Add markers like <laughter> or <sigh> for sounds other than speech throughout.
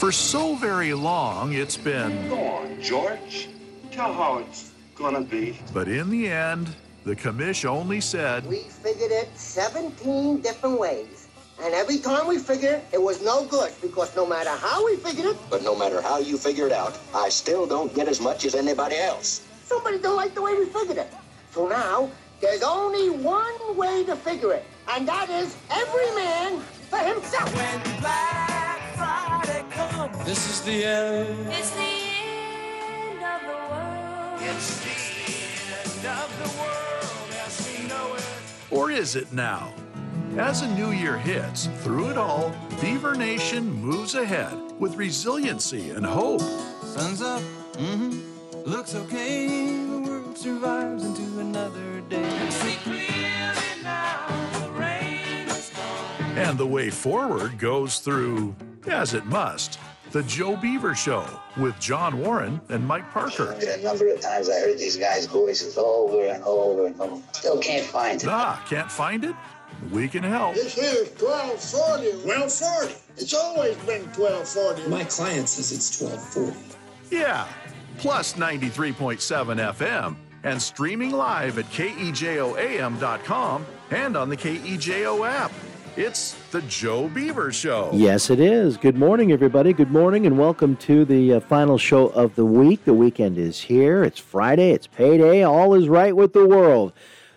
For so very long, it's been. Go on, George. Tell how it's gonna be. But in the end, the commish only said. We figured it 17 different ways. And every time we figured it, it was no good because no matter how we figured it, But no matter how you figure it out, I still don't get as much as anybody else. somebody don't like the way we figured it. So now, there's only one way to figure it, and that is every man for himself. This is the end. It's the end of the world. Or is it now? As a new year hits, through it all, Beaver Nation moves ahead with resiliency and hope. Sun's up. Mm-hmm. Looks okay. The world survives into another day. See clearly now. The rain is gone. And the way forward goes through, as it must, the Joe Beaver Show with John Warren and Mike Parker. A number of times I heard these guys' voices over and over and over. Still can't find it. Ah, can't find it? We can help. This here's 1240. 1240. It's always been 1240. My client says it's 1240. Yeah, plus 93.7 FM and streaming live at E KEJOAM.com and on the KEJO app. It's the Joe Beaver Show. Yes, it is. Good morning, everybody. Good morning, and welcome to the uh, final show of the week. The weekend is here. It's Friday. It's payday. All is right with the world.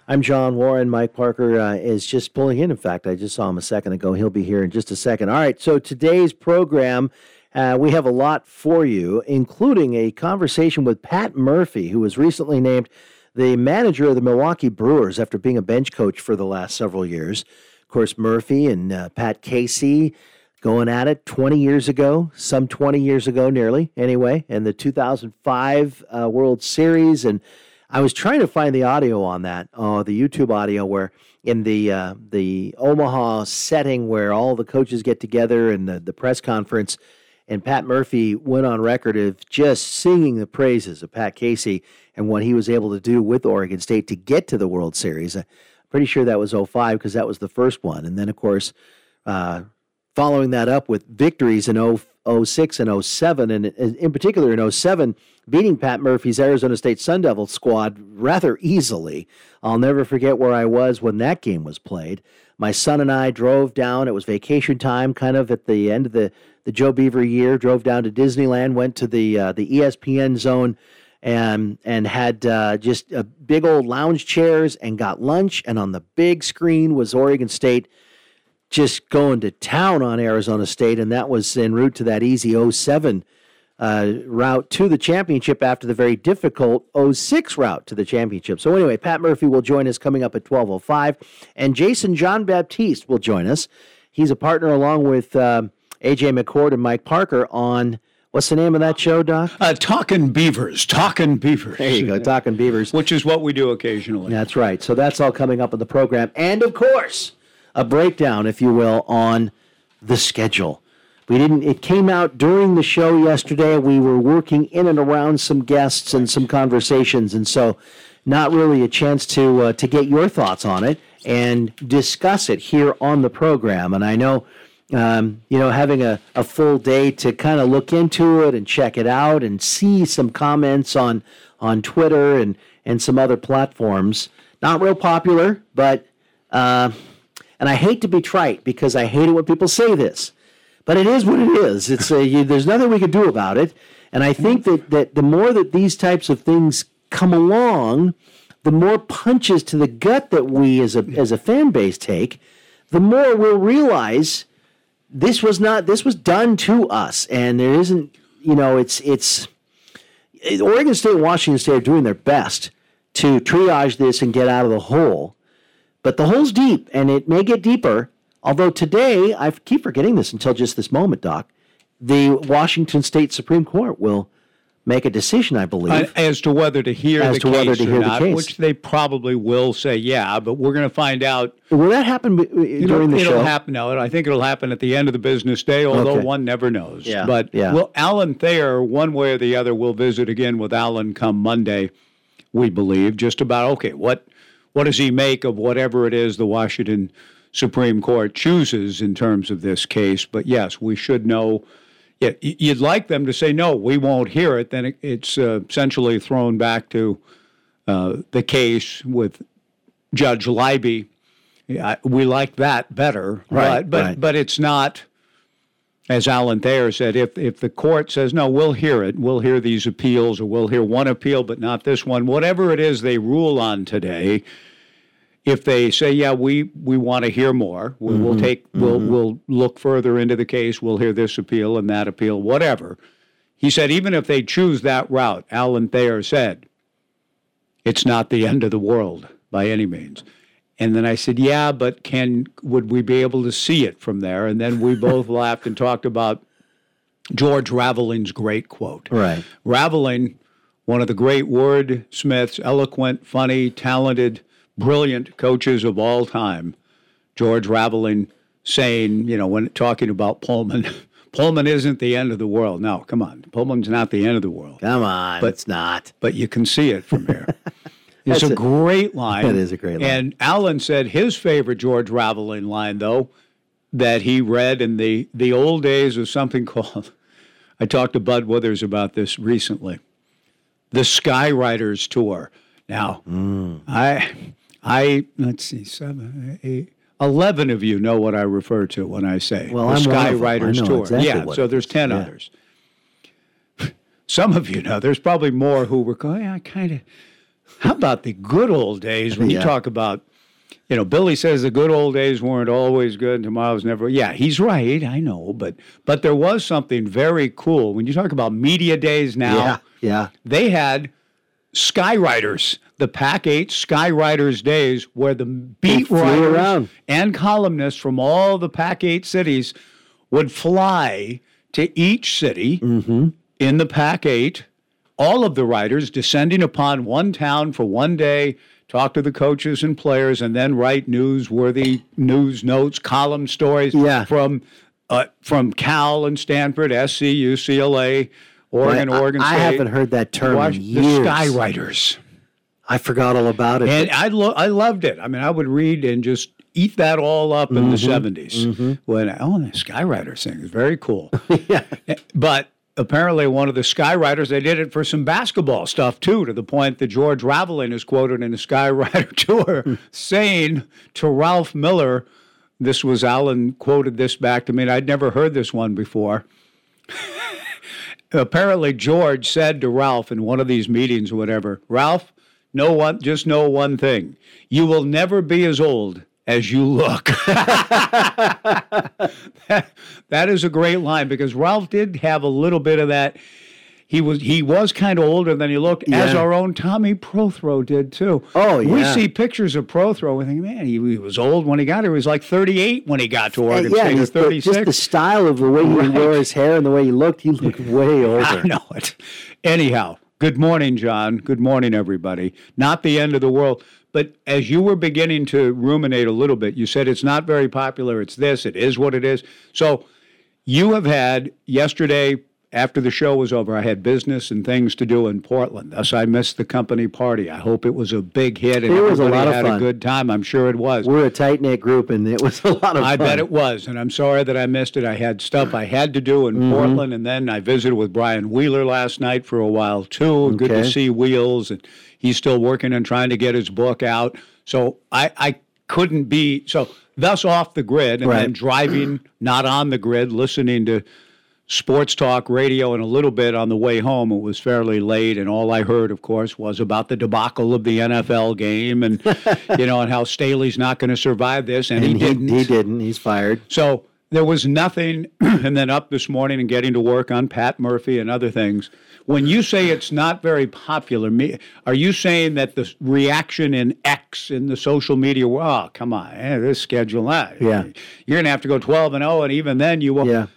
I'm John Warren. Mike Parker uh, is just pulling in. In fact, I just saw him a second ago. He'll be here in just a second. All right. So today's program, uh, we have a lot for you, including a conversation with Pat Murphy, who was recently named the manager of the Milwaukee Brewers after being a bench coach for the last several years. Course, Murphy and uh, Pat Casey going at it 20 years ago, some 20 years ago, nearly anyway, in the 2005 uh, World Series. And I was trying to find the audio on that, uh, the YouTube audio, where in the uh, the Omaha setting where all the coaches get together and the, the press conference, and Pat Murphy went on record of just singing the praises of Pat Casey and what he was able to do with Oregon State to get to the World Series. Pretty sure that was 05 because that was the first one. And then, of course, uh, following that up with victories in 0, 06 and 07, and in particular in 07, beating Pat Murphy's Arizona State Sun Devil squad rather easily. I'll never forget where I was when that game was played. My son and I drove down. It was vacation time, kind of at the end of the, the Joe Beaver year. Drove down to Disneyland, went to the uh, the ESPN zone, and and had uh, just uh, big old lounge chairs and got lunch. And on the big screen was Oregon State just going to town on Arizona State, and that was en route to that easy 07 uh, route to the championship after the very difficult 06 route to the championship. So anyway, Pat Murphy will join us coming up at 12:05, and Jason John Baptiste will join us. He's a partner along with uh, AJ McCord and Mike Parker on. What's the name of that show, Doc? Uh, Talking Beavers. Talking Beavers. There you go, Talking Beavers. Which is what we do occasionally. That's right. So that's all coming up in the program. And of course, a breakdown, if you will, on the schedule. We didn't, it came out during the show yesterday. We were working in and around some guests and some conversations. And so, not really a chance to, uh, to get your thoughts on it and discuss it here on the program. And I know, um, you know, having a, a full day to kind of look into it and check it out and see some comments on, on Twitter and, and some other platforms. Not real popular, but, uh, and I hate to be trite because I hate it when people say this, but it is what it is. It's a, you, there's nothing we can do about it. And I think that, that the more that these types of things come along, the more punches to the gut that we as a as a fan base take, the more we'll realize this was not this was done to us, and there isn't you know it's it's Oregon State and Washington State are doing their best to triage this and get out of the hole, but the hole's deep, and it may get deeper. Although today, I keep forgetting this until just this moment, Doc, the Washington State Supreme Court will make a decision, I believe. Uh, as to whether to hear As the to case whether to hear the not, case. which they probably will say, yeah, but we're going to find out. Will that happen uh, during the it'll show? happen. No, I think it'll happen at the end of the business day, although Okay. one never knows. Yeah, But yeah. well, Alan Thayer, one way or the other, will visit again with Alan come Monday, we believe, just about, okay, what, what does he make of whatever it is the Washington Supreme Court chooses in terms of this case? But yes, we should know yeah, you'd like them to say no, we won't hear it. Then it, it's uh, essentially thrown back to uh, the case with Judge Libey. Yeah, we like that better, Right, But but, right. but it's not. As Alan Thayer said, if if the court says no, we'll hear it. We'll hear these appeals, or we'll hear one appeal, but not this one. Whatever it is they rule on today, if they say, yeah, we we want to hear more, we, we'll mm-hmm. take we'll mm-hmm. we'll look further into the case. We'll hear this appeal and that appeal, whatever. He said, even if they choose that route, Alan Thayer said, it's not the end of the world by any means. And then I said, "Yeah, but can would we be able to see it from there?" And then we <laughs> both laughed and talked about George Raveling's great quote. Right. Raveling, one of the great wordsmiths, eloquent, funny, talented, brilliant coaches of all time. George Raveling saying, you know, when talking about Pullman, <laughs> Pullman isn't the end of the world. No, come on. Pullman's not the end of the world. Come on, But- it's not. But you can see it from here. <laughs> It's a a- great line. That is a great line. And Alan said his favorite George Raveling line, though, that he read in the, the old days of something <laughs> called, I talked to Bud Withers about this recently, the Skywriters Tour. Now, Mm. I, I, let's see, seven, eight, 11 of you know what I refer to when I say Well, the I'm one of Skywriters Tour. exactly yeah, so there's 10 Yeah. others. <laughs> Some of you know, there's probably more who were going, I kind of, how about the good old days when you talk about, you know, Billy says the good old days weren't always good and tomorrow's never. Yeah, he's right. I know. But, but there was something very cool. When you talk about media days now, Yeah, yeah. they had skywriters, the Pac 8 skywriters days, where the beat writers around. and columnists from all the Pac 8 cities would fly to each city Mm-hmm. in the Pac 8, all of the writers descending upon one town for one day, talk to the coaches and players, and then write newsworthy news notes, column stories Yeah. from. Uh, from Cal and Stanford, SC, UCLA, Oregon, I- Oregon I haven't heard that term Watch in the. Skywriters. I forgot all about it. And I lo- I loved it. I mean, I would read and just eat that all up in the mm-hmm, 70s. Mm-hmm. When oh, the Skywriters thing is very cool. <laughs> yeah. Eh, but apparently, one of the Skywriters, they did it for some basketball stuff too, to the point that George Raveling is quoted in the Skywriter <laughs> tour saying to Ralph Miller, this was Alan quoted this back to me, and I'd never heard this one before. <laughs> apparently, George said to Ralph in one of these meetings or whatever, Ralph, know one, just know one thing: you will never be as old as you look. <laughs> that, that is a great line because Ralph did have a little bit of that. He was he was kind of older than he looked, as our own Tommy Prothro did too. Oh, yeah, We see pictures of Prothro We think, man, he, he was old when he got here. He was like 38 when he got to uh, Oregon yeah, State, the- 36. just the style of the way he Right. wore his hair and the way he looked, he looked <laughs> way older. I know it. Anyhow, good morning, John. Good morning, everybody. Not the end of the world. But as you were beginning to ruminate a little bit, you said it's not very popular. It's this. It is what it is. So you have had yesterday, after the show was over, I had business and things to do in Portland. Thus, I missed the company party. I hope it was a big hit and It was a everybody lot of had fun. a good time. I'm sure it was. We're a tight knit group, and it was a lot of fun. I fun. bet it was, and I'm sorry that I missed it. I had stuff I had to do in Mm-hmm. Portland, and then I visited with Brian Wheeler last night for a while too. Good to Okay. see Wheels, and he's still working and trying to get his book out. So I, I couldn't be so thus off the grid, and then Right. driving not on the grid, listening to sports talk radio and a little bit on the way home. It was fairly late, and all I heard, of course, was about the debacle of the NFL game, and <laughs> you know, and how Staley's not going to survive this, and, and he didn't. He didn't. He's fired. So there was nothing, <clears throat> and then up this morning and getting to work on Pat Murphy and other things. When you say it's not very popular, me, are you saying that the reaction in X in the social media? Oh, come on, eh, this schedule, ah, Yeah. you're gonna have to go twelve and zero, and even then you will. Yeah.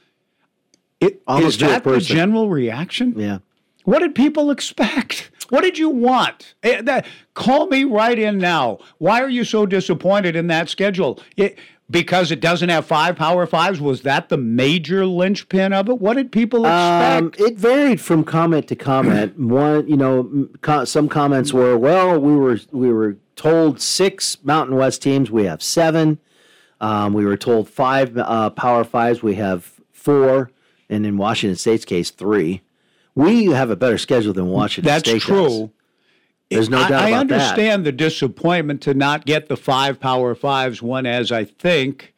It, Almost is that the general reaction? Yeah. What did people expect? What did you want? Eh, that, call me right in now. Why are you so disappointed in that schedule? It, because it doesn't have five power fives? Was that the major linchpin of it? What did people expect? Um, it varied from comment to comment. <clears throat> One, you know, co- some comments were, "Well, we were we were told six Mountain West teams. We have seven. Um, we were told five uh, Power Fives. We have four. And in Washington State's case, three. We have a better schedule than Washington That's State. true. Does. There's no I, doubt I about understand the disappointment to not get the five Power Fives. One, as I think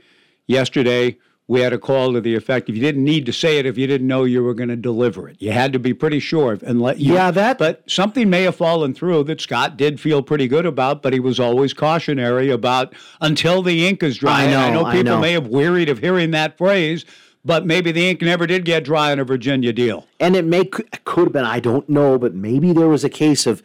yesterday we had a call to the effect if you didn't need to say it if you didn't know you were going to deliver it. You had to be pretty sure and let you. Yeah, that- But something may have fallen through that Scott did feel pretty good about, but he was always cautionary about until the ink is dry. I And I know, know I people know. may have wearied of hearing that phrase. But maybe the ink never did get dry on a Virginia deal. And it may could have been, I don't know, but maybe there was a case of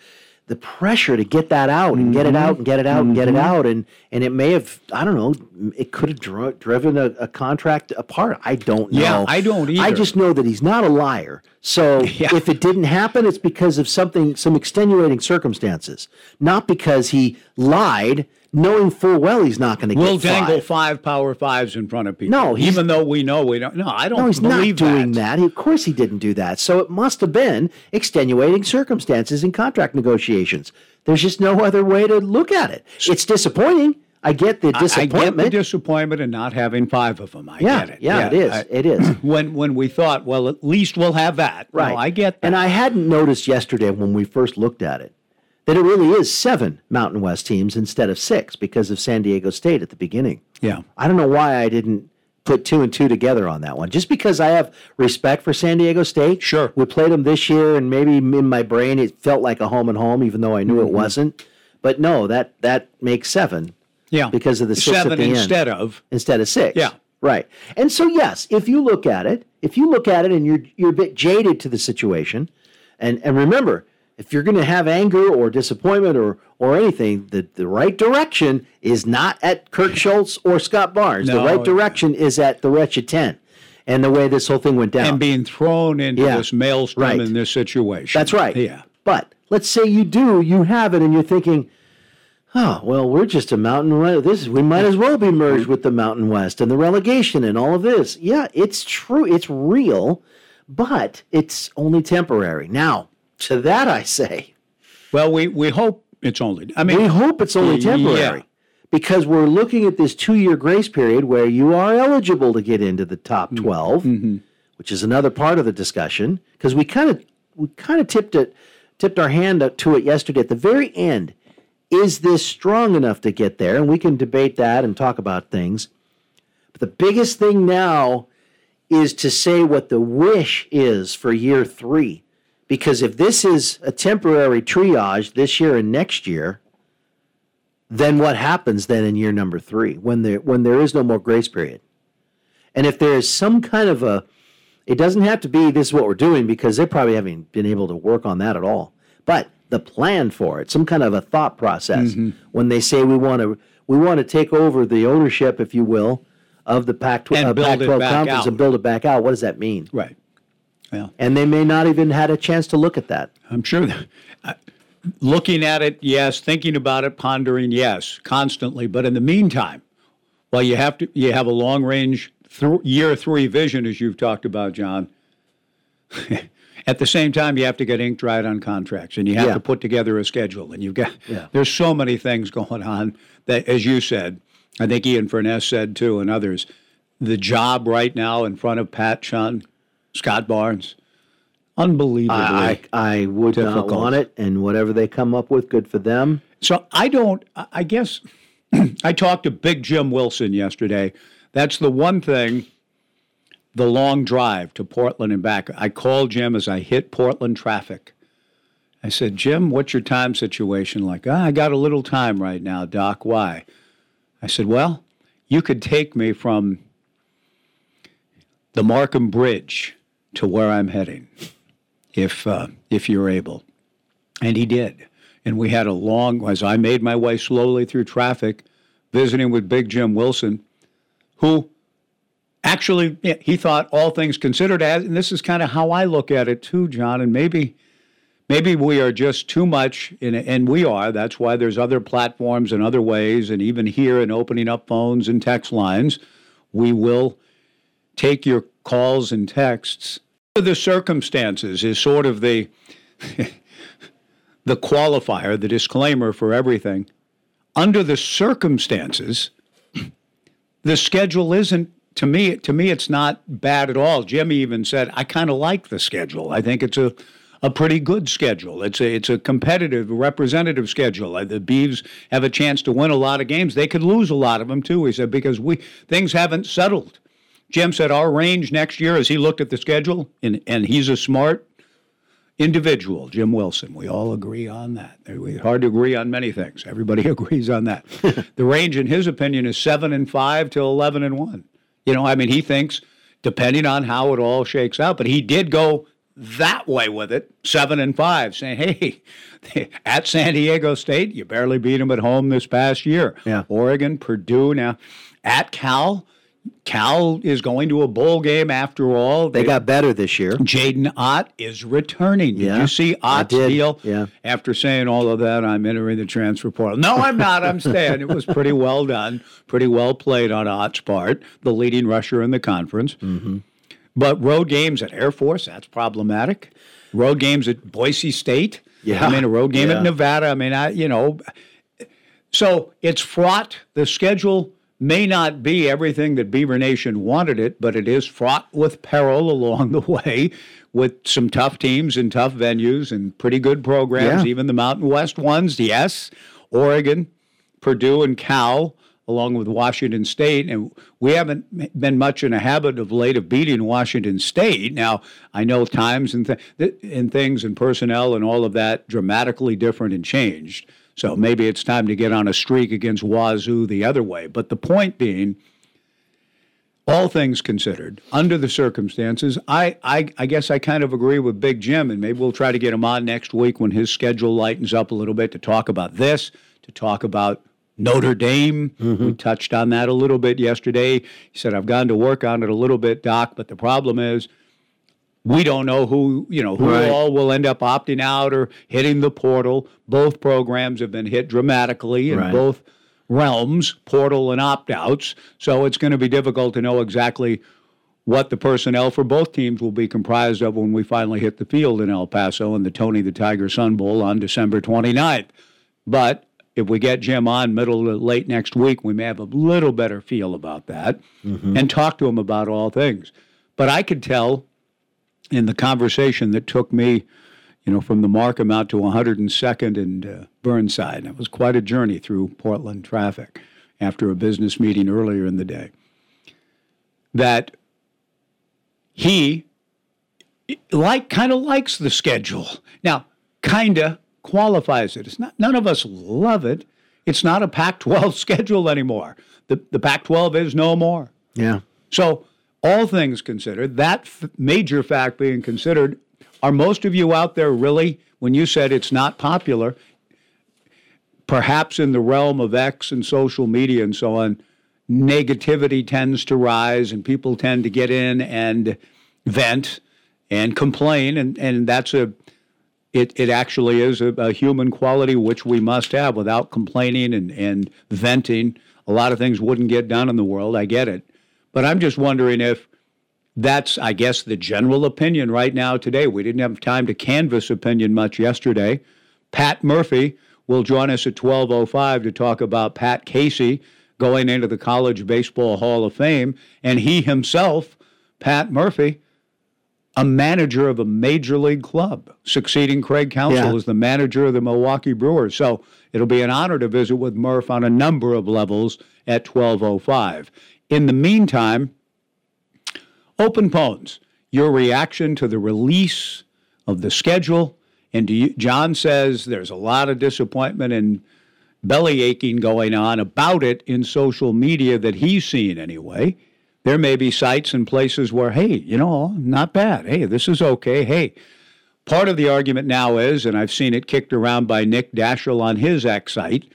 the pressure to get that out and get it Mm-hmm. out and get it out and get it out. And, and it may have, I don't know, it could have dri- driven a, a contract apart. I don't know. Yeah, I don't either. I just know that he's not a liar. So <laughs> Yeah. if it didn't happen, it's because of something, some extenuating circumstances, not because he lied, knowing full well he's not going to get it. We'll dangle five. five power fives in front of people. No, he's- even though we know we don't. No, I don't No, he's not doing that. He, of course, he didn't do that. So it must have been extenuating circumstances in contract negotiations. There's just no other way to look at it. It's disappointing. I get the I- I get disappointment. the disappointment in not having five of them. I yeah, get it. yeah, it is. I- it is. <clears throat> when when we thought, well, at least we'll have that. No, Right. I get that. And I hadn't noticed yesterday when we first looked at it that it really is seven Mountain West teams instead of six because of San Diego State at the beginning. yeah. I don't know why I didn't put two and two together on that one. Just because I have respect for San Diego State. Sure. We played them this year, and maybe in my brain it felt like a home and home, even though I knew Mm-hmm. it wasn't. But no, that that makes seven Yeah. because of the six seven at the end instead of. instead of six. Yeah. Right. And so yes, if you look at it, if you look at it and you're you're a bit jaded to the situation, and and remember, if you're going to have anger or disappointment or or anything, the the right direction is not at Kirk Schulz or Scott Barnes. the right direction is at the wretched ten, and the way this whole thing went down. And being thrown into Yeah. this maelstrom Right. in this situation. That's right. Yeah. But let's say you do, you have it, and you're thinking, oh, well, we're just a Mountain West. This is, we might as well be merged with the Mountain West and the relegation and all of this. Yeah, it's true. It's real, but it's only temporary. Now, to that I say, Well, we, we hope it's only. I mean, we hope it's only yeah. temporary. Because we're looking at this two year grace period where you are eligible to get into the top mm-hmm. 12 mm-hmm. which is another part of the discussion. Because we kind of we kind of tipped it tipped our hand to it yesterday at the very end. Is this strong enough to get there? And we can debate that and talk about things. But the biggest thing now is to say what the wish is for year three. Because if this is a temporary triage this year and next year, then what happens then in year number three when there when there is no more grace period? And if there is some kind of a it doesn't have to be this is what we're doing because they probably haven't been able to work on that at all. But the plan for it, some kind of a thought process Mm-hmm. when they say we want to we want to take over the ownership, if you will, of the Pac-12, And uh, build it Pac-12 back conference out. and build it back out. What does that mean? right. Yeah. And they may not even had a chance to look at that. I'm sure. That, uh, looking at it, yes. Thinking about it, pondering, yes, constantly. But in the meantime, well, you have to you have a long range th- year three vision, as you've talked about, John. <laughs> At the same time, you have to get ink dried on contracts, and you have Yeah. to put together a schedule. And you've got <laughs> Yeah. there's so many things going on that, as you said, I think Ian Furness said too, and others. The job right now in front of Pat Chun, Scott Barnes, unbelievably. I, I, I would not want it, and whatever they come up with, good for them. So I don't, I- I guess <clears throat> I talked to Big Jim Wilson yesterday. That's the one thing, the long drive to Portland and back. I called Jim as I hit Portland traffic. I said, Jim, what's your time situation like? "Ah, I got a little time right now, Doc. Why? I said, well, you could take me from the Marquam Bridge to where I'm heading, if uh, if you're able. And he did. And we had a long, as I made my way slowly through traffic, visiting with Big Jim Wilson, who actually, he thought all things considered, as, and this is kind of how I look at it too, John, and maybe. Maybe we are just too much, in, and we are. That's why there's other platforms and other ways, and even here in opening up phones and text lines, we will take your calls and texts. The circumstances is sort of the <laughs> the qualifier, the disclaimer for everything. Under the circumstances, <clears throat> the schedule isn't to me, to me, it's not bad at all. Jimmy even said, "I kind of like the schedule. I think it's a a pretty good schedule. It's a it's a competitive, representative schedule. The Beavs have a chance to win a lot of games. They could lose a lot of them too. He said because we things haven't settled. Jim said our range next year, as he looked at the schedule, and and he's a smart individual, Jim Wilson. We all agree on that. It's hard to agree on many things. Everybody <laughs> agrees on that. <laughs> the range, in his opinion, is seven and five to eleven and one. You know, I mean, he thinks depending on how it all shakes out, but he did go that way with it, seven and five, saying, "Hey, <laughs> at San Diego State, you barely beat them at home this past year. Yeah. Oregon, Purdue, now at Cal." Cal is going to a bowl game after all. They got better this year. Jaydn Ott is returning. Did Yeah, you see Ott's deal? Yeah. After saying all of that, I'm entering the transfer portal. No, I'm not. I'm staying. It was pretty well done, pretty well played on Ott's part, the leading rusher in the conference. Mm-hmm. But road games at Air Force, that's problematic. Road games at Boise State. Yeah. I mean, a road game Yeah. at Nevada. I mean, I, you know, so it's fraught. The schedule may not be everything that Beaver Nation wanted it, but it is fraught with peril along the way with some tough teams and tough venues and pretty good programs, Yeah. even the Mountain West ones, yes. Oregon, Purdue, and Cal, along with Washington State. And we haven't been much in a habit of late of beating Washington State. Now, I know times and, th- and things and personnel and all of that dramatically different and changed. So maybe it's time to get on a streak against Wazoo the other way. But the point being, all things considered, under the circumstances, I, I, I guess I kind of agree with Big Jim, and maybe we'll try to get him on next week when his schedule lightens up a little bit to talk about this, to talk about Notre Dame. Mm-hmm. We touched on that a little bit yesterday. He said, I've gone to work on it a little bit, Doc, but the problem is we don't know who, you know, who Right. all will end up opting out or hitting the portal. Both programs have been hit dramatically in Right. both realms, portal and opt outs. So it's going to be difficult to know exactly what the personnel for both teams will be comprised of when we finally hit the field in El Paso in the Tony the Tiger Sun Bowl on December 29th. But if we get Jim on middle to late next week, we may have a little better feel about that mm-hmm. and talk to him about all things. But I could tell in the conversation that took me, you know, from the Marquam out to 102nd and uh, Burnside. It was quite a journey through Portland traffic after a business meeting earlier in the day. That he like kind of likes the schedule. Now, kinda qualifies it. It's not none of us love it. It's not a Pac-12 <laughs> schedule anymore. The the Pac-12 is no more. Yeah. So, all things considered, that f- major fact being considered, are most of you out there really, when you said it's not popular, perhaps in the realm of X and social media and so on, negativity tends to rise and people tend to get in and vent and complain, and, and that's a it, it actually is a, a human quality which we must have without complaining and, and venting. A lot of things wouldn't get done in the world. I get it. But I'm just wondering if that's, I guess, the general opinion right now today. We didn't have time to canvass opinion much yesterday. Pat Murphy will join us at 12:05 to talk about Pat Casey going into the College Baseball Hall of Fame, and he himself, Pat Murphy, a manager of a major league club, succeeding Craig Counsell Yeah. as the manager of the Milwaukee Brewers. So it'll be an honor to visit with Murph on a number of levels at 12:05. In the meantime, open phones. Your reaction to the release of the schedule, and you, John says there's a lot of disappointment and belly aching going on about it in social media that he's seen anyway. There may be sites and places where, hey, you know, not bad. Hey, this is okay. Hey, part of the argument now is, and I've seen it kicked around by Nick Daschel on his X site,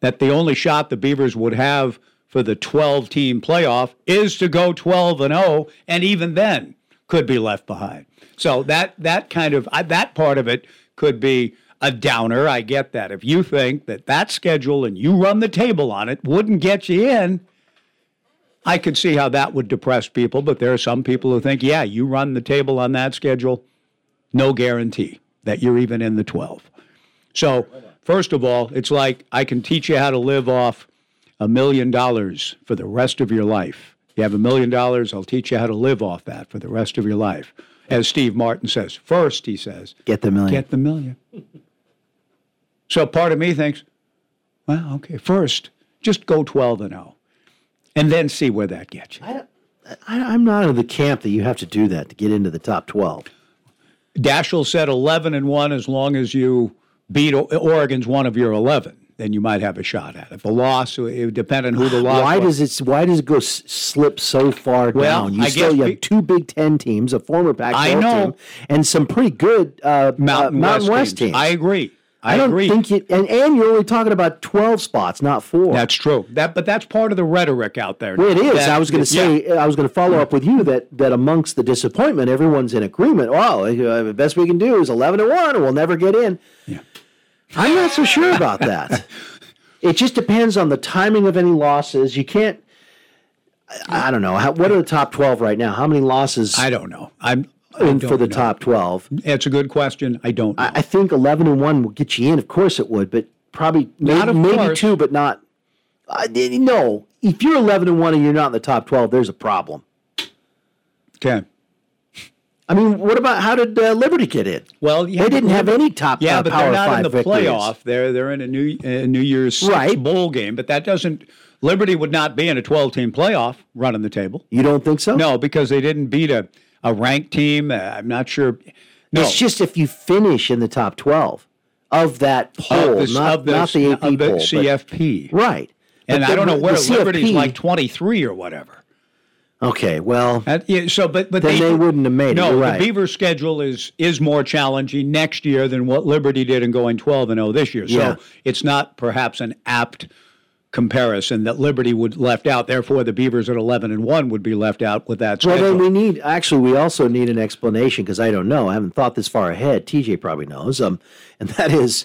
that the only shot the Beavers would have for the 12 team playoff is to go 12 and 0, and even then could be left behind. So that that kind of that part of it could be a downer. I get that. If you think that that schedule and you run the table on it wouldn't get you in, I could see how that would depress people. But there are some people who think, yeah, you run the table on that schedule, no guarantee that you're even in the 12. So, first of all, it's like I can teach you how to live off a million dollars for the rest of your life. You have a million dollars, I'll teach you how to live off that for the rest of your life. As Steve Martin says, first, he says, Get the million. get the million. So part of me thinks, well, okay, first, just go 12 and 0, and then see where that gets you. I, I'm not of the camp that you have to do that to get into the top 12. Daschel said 11 and 1 as long as you beat O- Oregon's one of your 11. Then you might have a shot at it. The loss, it would depend on who the loss Why was. does it? Why does it go s- slip so far Well, down? You I still guess you have two Big Ten teams, a former Pac-12 I know. team, and some pretty good uh, Mountain, uh, Mountain West, West, teams. teams. I agree. I, I don't agree. think you, and and you're only talking about 12 spots, not four. that's true. That, but that's part of the rhetoric out there. Well, it is. That- I was going to say. I was going to follow up with you that that amongst the disappointment, everyone's in agreement. Well, uh, the best we can do is eleven to one, or we'll never get in. Yeah. I'm not so sure about <laughs> that. it just depends on the timing of any losses. You can't. I, I don't know. How, what are the top twelve right now? How many losses I don't know. I'm I in don't for the know. top twelve? It's a good question. I don't know. I, I think eleven and one will get you in. Of course, it would, but probably Not maybe, maybe two, but not. I, no, if you're eleven and one and you're not in the top twelve, there's a problem. okay. I mean, what about how did uh, Liberty get in? Well, yeah, they didn't have any top Yeah, uh, but Power they're not in the victories. playoff. They're they're in a new uh, New Year's Right. bowl game, but that doesn't. Liberty would not be in a 12 team playoff running the table. You don't think so? No, because they didn't beat a, a ranked team. Uh, I'm not sure. No, It's just if you finish in the top twelve of that poll, of the, not, of the, not the AP of the poll, but- CFP. right? And But I the- don't know where Liberty's like 23 or whatever. Okay, well, That- yeah, so, but but Then they wouldn't have made it. No, You're the right. Beaver schedule is is more challenging next year than what Liberty did in going 12 and 0 this year. So Yeah. it's not perhaps an apt comparison that Liberty would left out. Therefore, the Beavers at 11 and 1 would be left out with that well, then we need actually we also need an explanation because I don't know. I haven't thought this far ahead. TJ probably knows. Um, and that is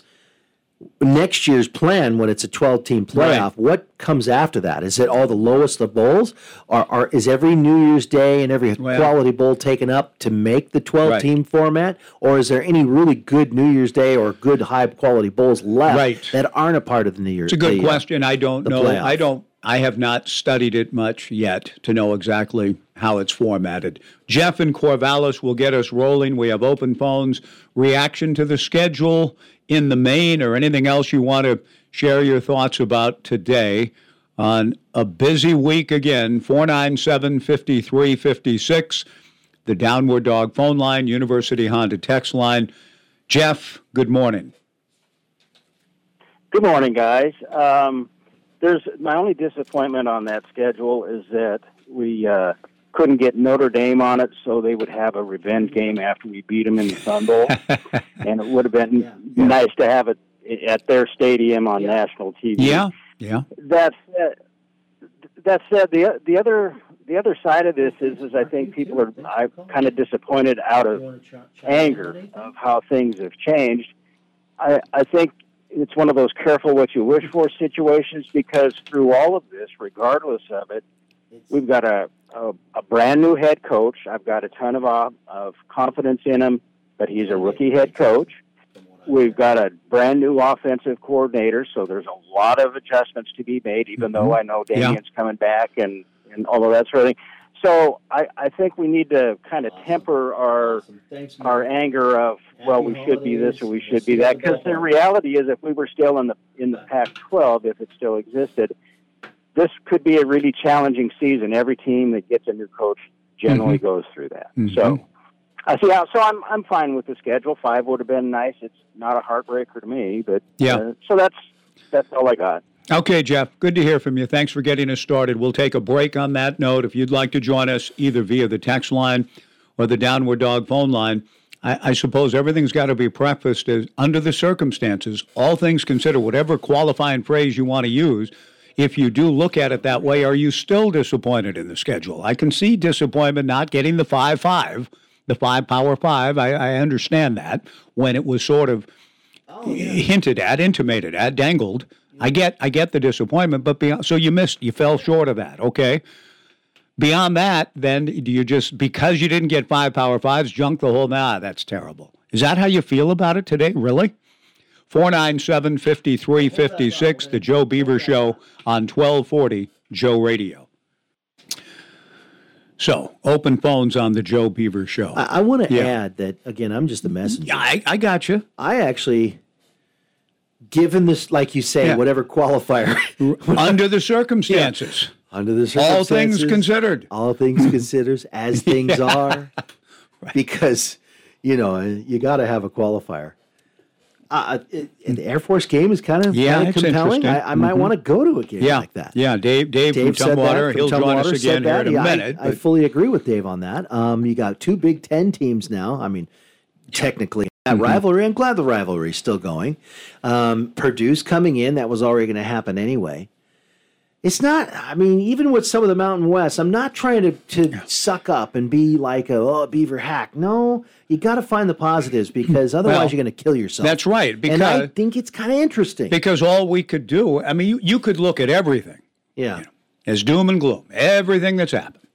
next year's plan when it's a 12 team playoff Right. what comes after that is it all the lowest of bowls or, or is every new year's day and every Well- quality bowl taken up to make the 12 Right. team format or is there any really good new year's day or good high quality bowls left Right. that aren't a part of the new year's It's a good the, uh, question. I don't know. playoff. I don't. I have not studied it much yet to know exactly how it's formatted. Jeff and Corvallis will get us rolling. We have open phones. Reaction to the schedule in the main, or anything else you want to share your thoughts about today on a busy week again. Four nine seven fifty three fifty six. The Downward Dog phone line, University Honda text line. Jeff, good morning. Good morning, guys. Um, there's my only disappointment on that schedule is that we uh, couldn't get Notre Dame on it, so they would have a revenge game after we beat them in the Sun Bowl, <laughs> and it would have been nice to have it at their stadium on national TV. Yeah, yeah. That said, that said, the the other the other side of this is is I think people are I kind of disappointed out of anger of how things have changed. I I think it's one of those careful what you wish for situations because through all of this, regardless of it, we've got a a, a brand new head coach. I've got a ton of uh, of confidence in him, but he's a rookie head coach. We've got a brand new offensive coordinator, so there's a lot of adjustments to be made. Even though I know Yeah. Damien's coming back and and all of that sort of thing. So I, I think we need to kind of temper our our anger of well we should be this or we should be that. because the reality is if we were still in the in the Pac-12 if it still existed this could be a really challenging season. Every team that gets a new coach generally Mhm. goes through that. Mhm. so I see how so I'm I'm fine with the schedule. Five would have been nice. It's not a heartbreaker to me but Yeah. uh, so that's that's all I got Okay, Jeff, good to hear from you. Thanks for getting us started. We'll take a break on that note. If you'd like to join us either via the text line or the Downward Dog phone line, I, I suppose everything's got to be prefaced as under the circumstances, all things considered, whatever qualifying phrase you want to use. If you do look at it that way, are you still disappointed in the schedule? I can see disappointment not getting the 5 5, the 5 Power 5. I, I understand that when it was sort of oh, hinted at, intimated at, dangled. I get, I get the disappointment, but beyond, so you missed, you fell short of that. Okay. Beyond that, then do you just because you didn't get five power fives, junk the whole? Nah, that's terrible. Is that how you feel about it today? Really? 497 5356, the Joe Beaver Show on 1240 Joe Radio. So, open phones on the Joe Beaver Show. I, I want to Yeah. add that again. I'm just the messenger. Yeah, I, I got you. I actually, given this, like you say, Yeah. whatever qualifier, <laughs> Under the circumstances, under the circumstances. all things considered. all things considered, as <laughs> things are, <laughs> because you know you got to have a qualifier. Uh, it, and the Air Force game is kind of, Yeah, kind of compelling. I. I might Mhm. want to go to a game Yeah, like that. yeah. Dave, Dave, Dave from. Tumwater, he'll join us again here in a Yeah, I- minute. I, but- fully agree with Dave on that. Um, you got two Big Ten teams now. I mean, technically, that Mm-hmm. rivalry. I'm glad the rivalry is still going. Um, Purdue's coming in. That was already going to happen anyway. It's not. I mean, even with some of the Mountain West, I'm not trying to, to suck up and be like a oh Beaver hack. No, you got to find the positives because otherwise Well, you're going to kill yourself. That's right. and I think it's kind of interesting. because all we could do, I mean, you, you could look at everything yeah. as doom and gloom, everything that's happened.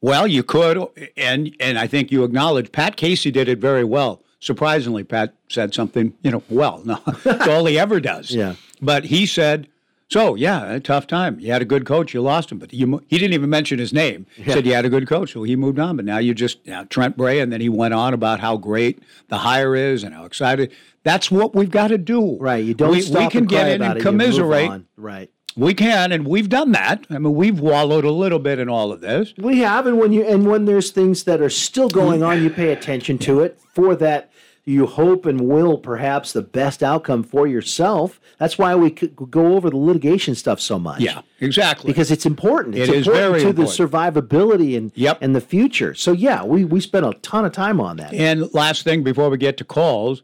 Well, you could, and and I think you acknowledge Pat Casey did it very well. Surprisingly, Pat said something, you know, well, no, that's all he ever does. <laughs> Yeah. But he said, so yeah, a tough time. You had a good coach, you lost him, but you, he didn't even mention his name. He Yeah. said you had a good coach, so he moved on. But now you just Trent Bray, and then he went on about how great the hire is and how excited. That's what we've got to do. Right. You don't We, stop we can get in and it, you move commiserate. Right. We can, and we've done that. I mean, we've wallowed a little bit in all of this. We have, and when you and when there's things that are still going on, you pay attention to it. For that, you hope and will perhaps the best outcome for yourself. That's why we could go over the litigation stuff so much. Yeah, exactly. because it's important. It's It is important very to important. the survivability and Yep. and the future. So yeah, we we spent a ton of time on that. And last thing before we get to calls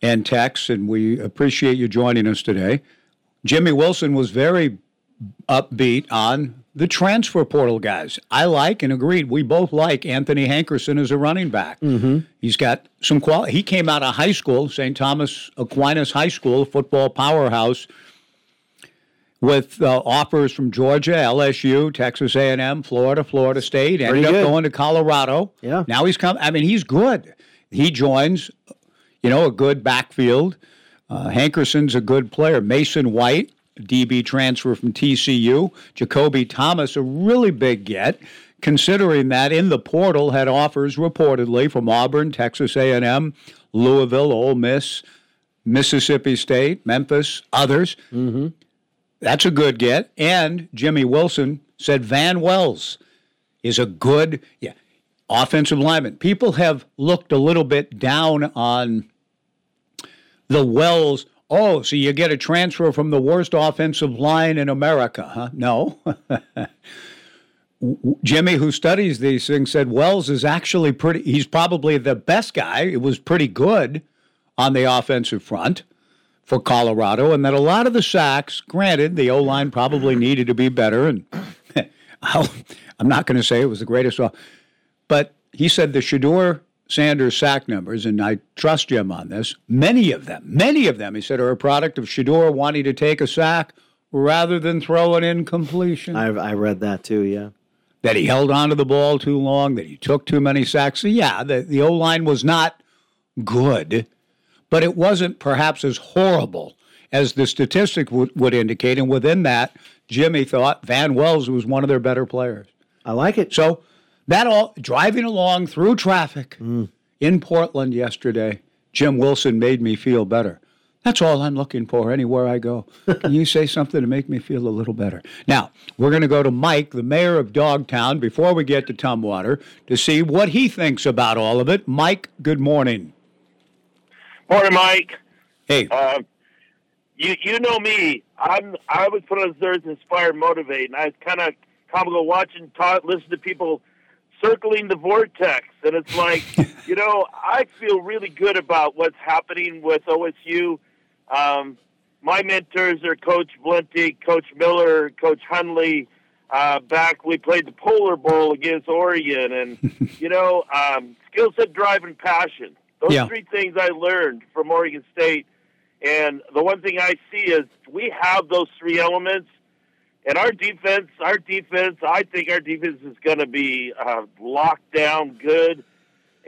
and texts, and we appreciate you joining us today. Jimmy Wilson was very upbeat on the transfer portal guys. I like and agreed. We both like Anthony Hankerson as a running back. Mm-hmm. He's got some quality. He came out of high school, St. Thomas Aquinas High School, football powerhouse, with uh, offers from Georgia, LSU, Texas A&M, Florida, Florida State. Ended Pretty up good. going to Colorado. Yeah. Now he's come. I mean, he's good. He joins, you know, a good backfield. Uh, Hankerson's a good player. Mason White, DB transfer from TCU. Jacoby Thomas, a really big get, considering that in the portal had offers reportedly from Auburn, Texas A&M, Louisville, Ole Miss, Mississippi State, Memphis, others. Mm-hmm. That's a good get. And Jimmy Wilson said Van Wells is a good yeah, offensive lineman. People have looked a little bit down on the Wells. Oh, so you get a transfer from the worst offensive line in America, huh? No. <laughs> Jimmy, who studies these things, said Wells is actually pretty, he's probably the best guy. It was pretty good on the offensive front for Colorado, and that a lot of the sacks, granted, the O line probably needed to be better, and <laughs> I'll, I'm not going to say it was the greatest, but he said the Shedeur Sanders sack numbers, and I trust Jim on this, many of them, many of them, he said, are a product of Shedeur wanting to take a sack rather than throw an incompletion. I I read that too. Yeah. that he held onto the ball too long, that he took too many sacks. So yeah, the, the O line was not good, but it wasn't perhaps as horrible as the statistic would, would indicate. And within that, Jimmy thought Van Wells was one of their better players. I like it. So that all driving along through traffic in Portland yesterday, Jim Wilson made me feel better. That's all I'm looking for anywhere I go. Can you say something to make me feel a little better? Now, we're going to go to Mike, the mayor of Dogtown, before we get to Tumwater, to see what he thinks about all of it. Mike, good morning. Morning, Mike. Hey. Uh, you you know me. I'm I was put on Thursday inspire, motivate, and I was kind of comical watching, talk, listen to people circling the vortex, and it's like, <laughs> you know, I feel really good about what's happening with OSU. Um, my mentors are Coach Blenty, Coach Miller, Coach Hunley. Uh, back we played the Polar Bowl against Oregon, and <laughs> you know, um, skill set, drive, and passion. Those Yeah. three things I learned from Oregon State. And the one thing I see is we have those three elements. And our defense, our defense, I think our defense is going to be uh, locked down good.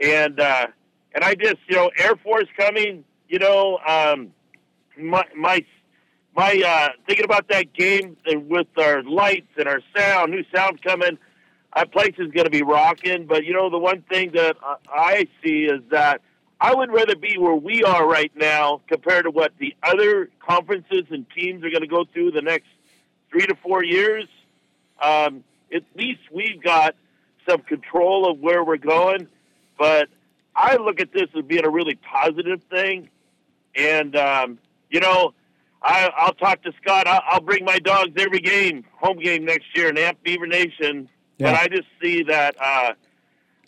And uh, and I just, you know, Air Force coming, you know, um, my my my uh, thinking about that game with our lights and our sound, new sound coming. that place is going to be rocking. But you know, the one thing that I see is that I would rather be where we are right now compared to what the other conferences and teams are going to go through the next three to four years. Um, at least we've got some control of where we're going. But I look at this as being a really positive thing. And, um, you know, I, I'll talk to Scott. I'll, I'll bring my dogs every game, home game next year in Amp Beaver Nation. Yeah. But I just see that, uh,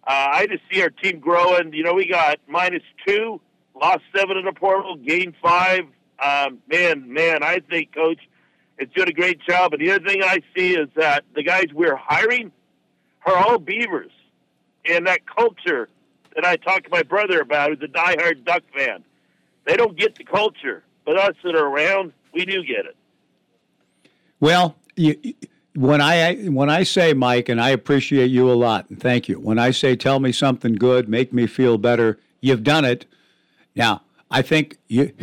uh, I just see our team growing. You know, we got minus two, lost seven in the portal, gained five. Um, man, man, I think, Coach, it's doing a great job. And the other thing I see is that the guys we're hiring are all Beavers. And that culture that I talked to my brother about, who's a diehard Duck fan, they don't get the culture. But us that are around, we do get it. Well, you, when I when I say Mike, and I appreciate you a lot, and thank you. When I say tell me something good, make me feel better, you've done it. Now, I think you.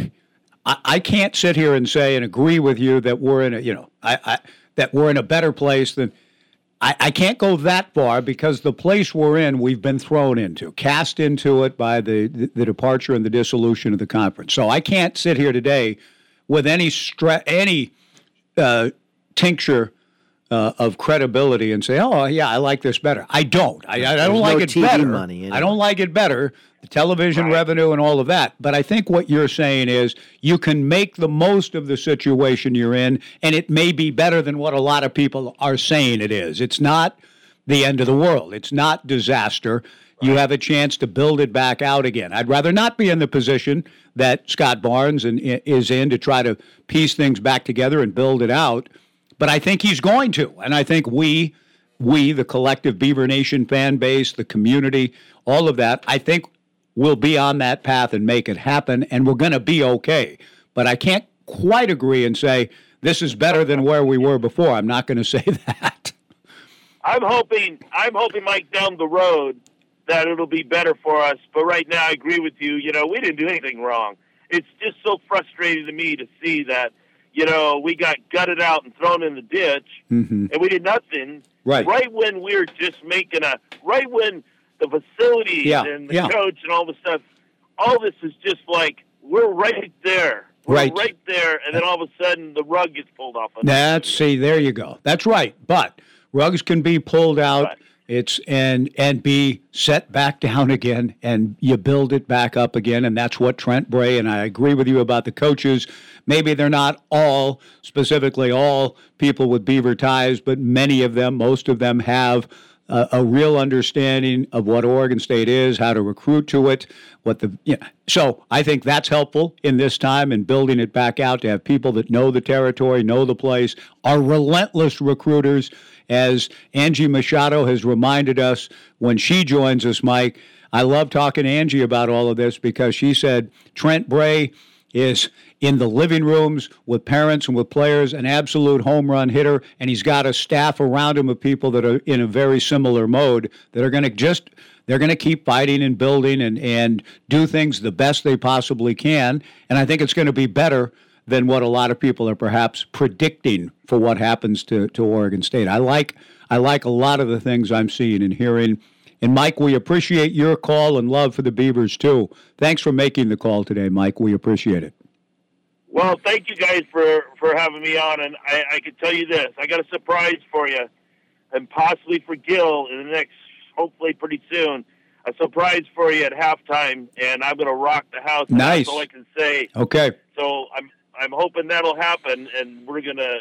I, I can't sit here and say and agree with you that we're in a you know I, I that we're in a better place than. I, I can't go that far because the place we're in, we've been thrown into, cast into it by the, the, the departure and the dissolution of the conference. So I can't sit here today with any stre- any uh, tincture uh, of credibility and say, "Oh, yeah, I like this better." I don't. I, I don't like no it TV better. money in I don't like it better. The television revenue and all of that. But I think what you're saying is you can make the most of the situation you're in, and it may be better than what a lot of people are saying it is. It's not the end of the world. It's not disaster. You have a chance to build it back out again. I'd rather not be in the position that Scott Barnes and, is in to try to piece things back together and build it out. But I think he's going to, and I think we, we, the collective Beaver Nation fan base, the community, all of that, I think we'll be on that path and make it happen, and we're going to be okay. But I can't quite agree and say this is better than where we were before. I'm not going <laughs> to say that. I'm hoping, I'm hoping, Mike, down the road that it'll be better for us. But right now, I agree with you. You know, we didn't do anything wrong. It's just so frustrating to me to see that, you know, we got gutted out and thrown in the ditch, Mm-hmm. and we did nothing. Right. Right when we were just making a, right when the facilities Yeah, and the yeah. coach and all the stuff, all this is just like we're right there. We're Right. right there, and then all of a sudden the rug gets pulled off. Of us. That's see, there you go. That's right. But rugs can be pulled out. It's and and be set back <laughs> down again, and you build it back up again, and that's what Trent Bray and I agree with you about the coaches. Maybe they're not all specifically all people with beaver ties, but many of them, most of them have a, real understanding of what Oregon State is, how to recruit to it, what the you know. So I think that's helpful in this time in building it back out to have people that know the territory, know the place, are relentless recruiters. As Angie Machado has reminded us when she joins us, Mike. I love talking to Angie about all of this because she said Trent Bray is in the living rooms with parents and with players, an absolute home run hitter, and he's got a staff around him of people that are in a very similar mode that are going to just they're going to keep fighting and building and and do things the best they possibly can, and I think it's going to be better than what a lot of people are perhaps predicting for what happens to, to Oregon State. I like I like a lot of the things I'm seeing and hearing. And Mike, we appreciate your call and love for the Beavers too. Thanks for making the call today, Mike. We appreciate it. Well, thank you guys for for having me on, and I, I can tell you this: I got a surprise for you, and possibly for Gil in the next, hopefully pretty soon, a surprise for you at halftime, and I'm going to rock the house. Nice. That's all I can say. Okay. So I'm I'm hoping that'll happen, and we're gonna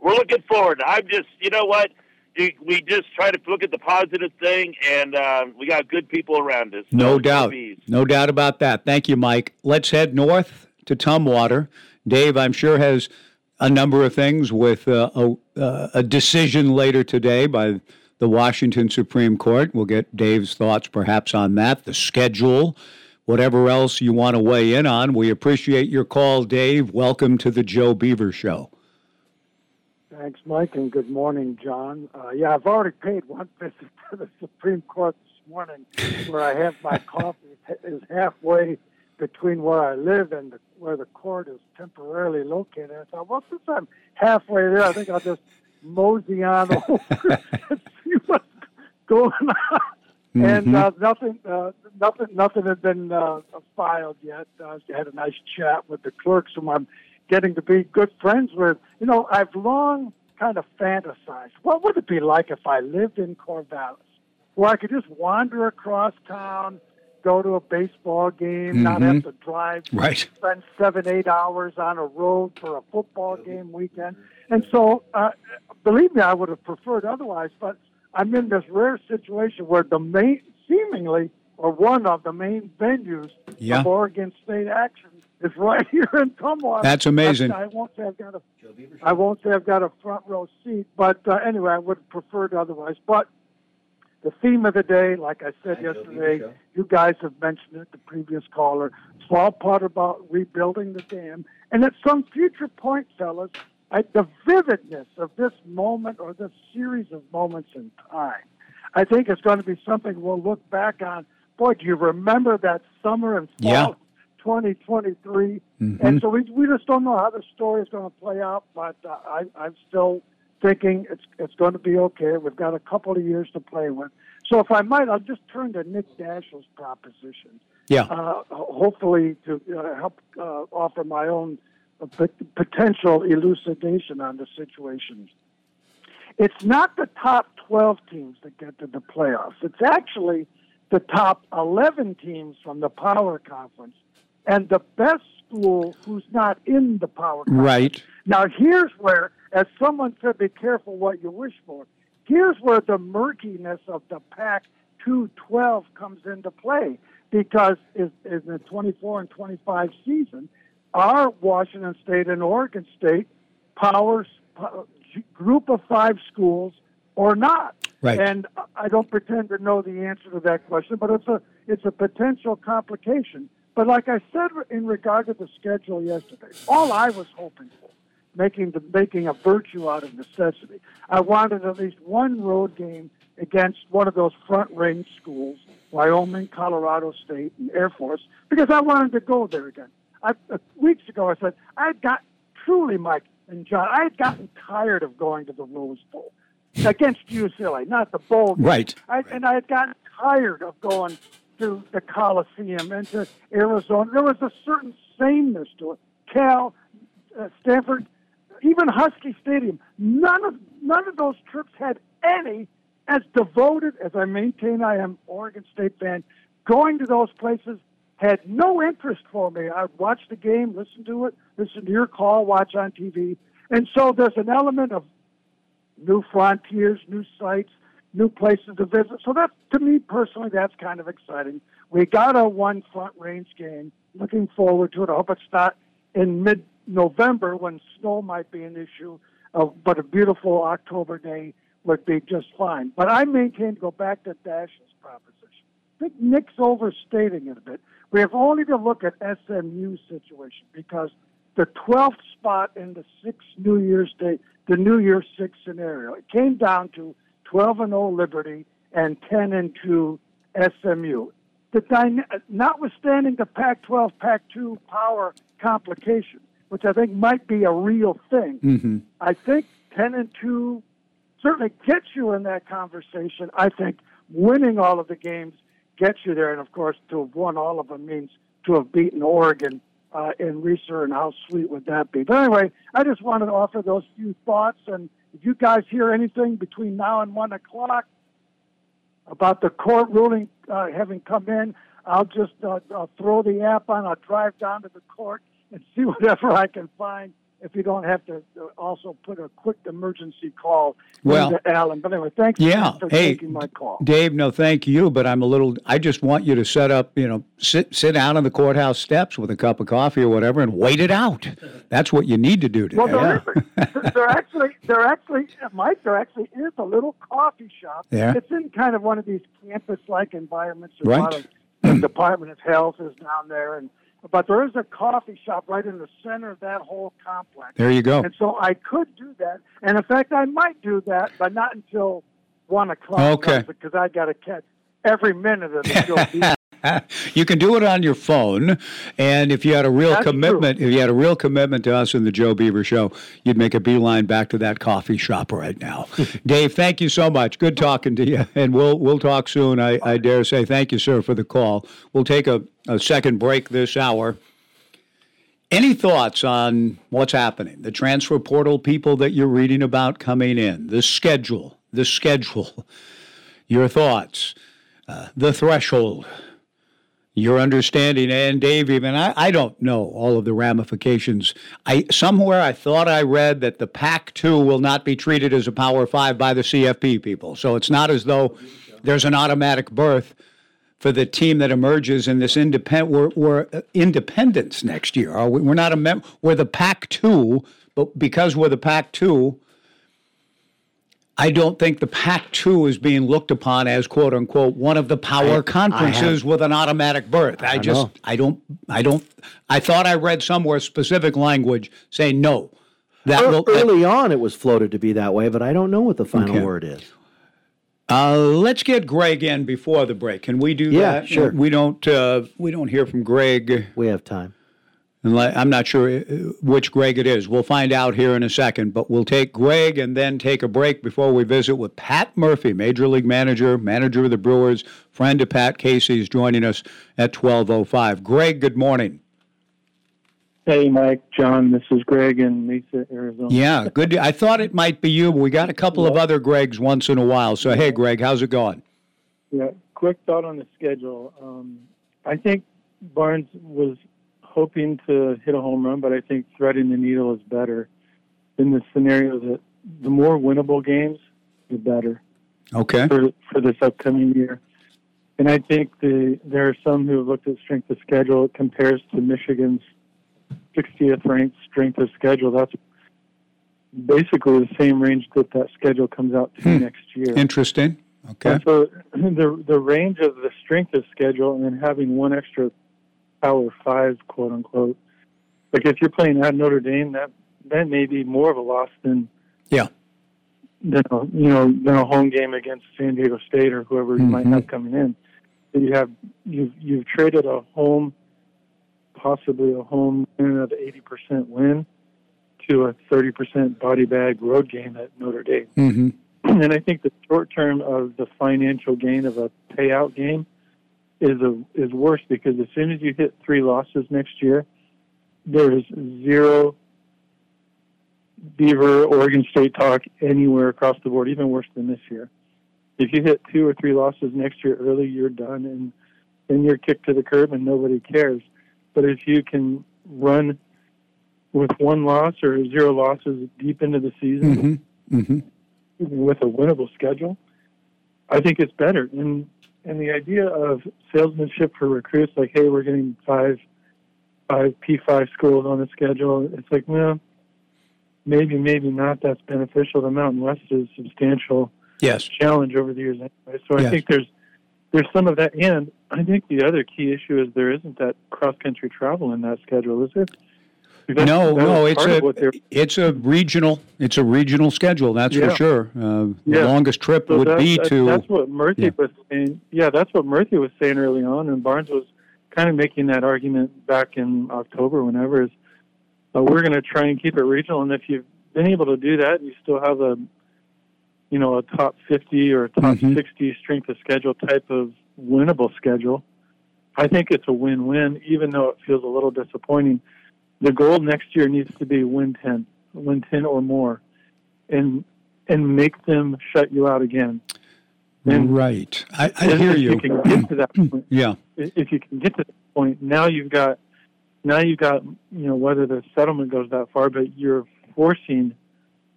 we're looking forward. I'm just you know what. We just try to look at the positive thing, and uh, we got good people around us. No doubt. No doubt about that. Thank you, Mike. Let's head north to Tumwater. Dave, I'm sure, has a number of things with uh, a, uh, a decision later today by the Washington Supreme Court. We'll get Dave's thoughts perhaps on that, the schedule, whatever else you want to weigh in on. We appreciate your call, Dave. Welcome to the Joe Beaver Show. Thanks, Mike, and good morning, John. Uh, yeah, I've already paid one <laughs> visit to the Supreme Court this morning, where I have my <laughs> coffee is halfway between where I live and the, where the court is temporarily located. I thought, well, since I'm halfway there, I think I'll just mosey on <laughs> over and see what's, going on. And Mhm. uh, nothing, uh, nothing, nothing had been uh, filed yet. Uh, I had a nice chat with the clerks, whom I'm getting to be good friends with. You know, I've long kind of fantasized. What would it be like if I lived in Corvallis, where I could just wander across town, go to a baseball game, not have Mhm. to drive, Right. spend seven, eight hours on a road for a football game weekend. And so, uh, believe me, I would have preferred otherwise. But I'm in this rare situation where the main, seemingly, or one of the main venues Yeah. of Oregon State action is right <laughs> here in Tumwater. That's amazing. I, I won't say I've got a, I won't say I've got a front row seat, but uh, anyway, I would have preferred otherwise. But the theme of the day, like I said yesterday, you guys have mentioned it, the previous caller. It's all part about rebuilding the dam. And at some future point, fellas, I, the vividness of this moment or this series of moments in time, I think it's going to be something we'll look back on. Boy, do you remember that summer and fall Yeah. of 2023? Mhm. And so we, we just don't know how the story is going to play out, but uh, I, I'm still thinking it's it's going to be okay. We've got a couple of years to play with. So if I might, I'll just turn to Nick Daschel's proposition. Yeah. Uh, hopefully to uh, help uh, offer my own potential elucidation on the situation. It's not the top 12 teams that get to the playoffs. It's actually the top 11 teams from the Power Conference and the best school who's not in the Power Conference. Right. Now, here's where, as someone said, be careful what you wish for. Here's where the murkiness of the Pac 212 comes into play because in, in the 24 and 25 season, our Washington State and Oregon State powers uh, group of five schools or not. Right. And I don't pretend to know the answer to that question, but it's a it's a potential complication. But like I said in regard to the schedule yesterday, all I was hoping for, making the making a virtue out of necessity, I wanted at least one road game against one of those front range schools, Wyoming, Colorado State, and Air Force, because I wanted to go there again. I, uh, weeks ago, I said I had got truly, Mike and John, I had gotten tired of going to the Rose Bowl against UCLA, not the bowl. game. Right. I, and I had gotten tired of going to the Coliseum and to Arizona. There was a certain sameness to it. Cal, uh, Stanford, even Husky Stadium. None of none of those trips had any as devoted as I maintain I am Oregon State fan. Going to those places had no interest for me. I'd watch the game, listen to it, listen to your call, watch on TV. And so there's an element of new frontiers, new sites, new places to visit. So that, to me personally, that's kind of exciting. We got a one front range game. Looking forward to it. I hope it's not in mid-November when snow might be an issue, uh, but a beautiful October day would be just fine. But I maintain to go back to Dash's proposition. I think Nick's overstating it a bit. We have only to look at SMU situation because the 12th spot in the six New Year's Day, the New Year's Six scenario, it came down to 12 and 0 Liberty and 10 and 2 SMU. The dyna- notwithstanding the Pac-12, Pac-2 power complication, which I think might be a real thing, Mm-hmm. I think 10 and 2 certainly gets you in that conversation. I think winning all of the games gets you there. And of course, to have won all of them means to have beaten Oregon uh, in Reser, and how sweet would that be? But anyway, I just wanted to offer those few thoughts. And if you guys hear anything between now and 1 o'clock about the court ruling uh, having come in, I'll just uh, I'll throw the app on. I'll drive down to the court and <laughs> see whatever I can find. If you don't have to also put a quick emergency call Well, into Alan. But anyway, thanks Yeah. for Hey, taking my call. Dave, no, thank you, but I'm a little. I just want you to set up, you know, sit sit down on the courthouse steps with a cup of coffee or whatever, and wait it out. That's what you need to do today. Well, there, is, there actually, there actually, Mike, there actually is a little coffee shop. Yeah. It's in kind of one of these campus-like environments. There's a lot Right. of the Department of Health is down there, and but there is a coffee shop right in the center of that whole complex. There you go. And so I could do that, and in fact, I might do that, but not until one o'clock. Okay. Because I got to catch every minute of the show. <laughs> <laughs> you can do it on your phone, and if you had a real That's commitment, if you had a real commitment to us in the Joe Beaver Show, you'd make a beeline back to that coffee shop right now. <laughs> Dave, thank you so much. Good talking to you, and we'll we'll talk soon. I, I dare say, thank you, sir, for the call. We'll take a, a second break this hour. Any thoughts on what's happening? The transfer portal people that you're reading about coming in, the schedule, the schedule. Your thoughts, uh, the threshold, your understanding, and Dave, even I, I don't know all of the ramifications. I somewhere I thought I read that the Pac-2 will not be treated as a Power Five by the CFP people, so it's not as though there's an automatic berth for the team that emerges in this independent we're, we're uh, independence next year. Are we, we're not a mem- we're the Pac-2, but because we're the Pac-2, I don't think the Pac-2 is being looked upon as quote unquote one of the power I- I conferences have- with an automatic berth. I, I just know. I don't I don't I thought I read somewhere specific language saying no. That Ear- will Early on, it was floated to be that way, but I don't know what the final Okay. word is. Uh, let's get Greg in before the break. Can we do Yeah, that? sure. We don't. Uh, we don't hear from Greg. We have time. I'm not sure uh, which Greg it is. We'll find out here in a second. But we'll take Greg and then take a break before we visit with Pat Murphy, Major League Manager, manager of the Brewers, friend of Pat Casey, is joining us at 12:05. Greg, good morning. Hey, Mike, John, this is Greg in Mesa, Arizona. Yeah, good. I thought it might be you, but we got a couple of other Gregs once in a while. So hey, Greg, how's it going? Yeah, quick thought on the schedule. Um, I think Barnes was hoping to hit a home run, but I think threading the needle is better in the scenario that the more winnable games, the better Okay. for for this upcoming year. And I think the there are some who have looked at strength of schedule. It compares to Michigan's 60th ranked strength of schedule. That's basically the same range that that schedule comes out to hmm. next year. Interesting. Okay. And so <clears throat> the the range of the strength of schedule and then having one extra power five, quote unquote. Like if you're playing at Notre Dame, that that may be more of a loss than Yeah. than a, you know than a home game against San Diego State or whoever you might Mhm. have coming in. So you have you've you've traded a home, possibly a home win of eighty percent win, to a thirty percent body bag road game at Notre Dame. Mm-hmm. And I think the short term of the financial gain of a payout game is a is worse because as soon as you hit three losses next year, there is zero Beaver Oregon State talk anywhere across the board, even worse than this year. If you hit two or three losses next year early, you're done and then you're kicked to the curb and nobody cares. But if you can run with one loss or zero losses deep into the season, Mm-hmm. Mm-hmm. with a winnable schedule, I think it's better. And and the idea of salesmanship for recruits, like, hey, we're getting five five P five schools on the schedule. It's like, well, maybe, maybe not. That's beneficial. The Mountain West is substantial Yes. challenge over the years anyway. So I Yes. think there's there's some of that, and I think the other key issue is there isn't that cross country travel in that schedule, is it? No, that no, it's a it's a regional it's a regional schedule. That's Yeah. for sure. Uh, The longest trip So would that- be that- to That's what Murphy Yeah. was saying. Yeah, that's what Murphy was saying early on, and Barnes was kind of making that argument back in October. Whenever is uh, we're going to try and keep it regional, and if you've been able to do that, you still have a you know a top fifty or a top Mhm. sixty strength of schedule type of winnable schedule. I think it's a win-win, even though it feels a little disappointing. The goal next year needs to be win ten, win ten or more, and and make them shut you out again. And right. I, I if hear you you. can get to that point, Yeah. if you can get to that point, now you've got, now you've got, you know, whether the settlement goes that far, but you're forcing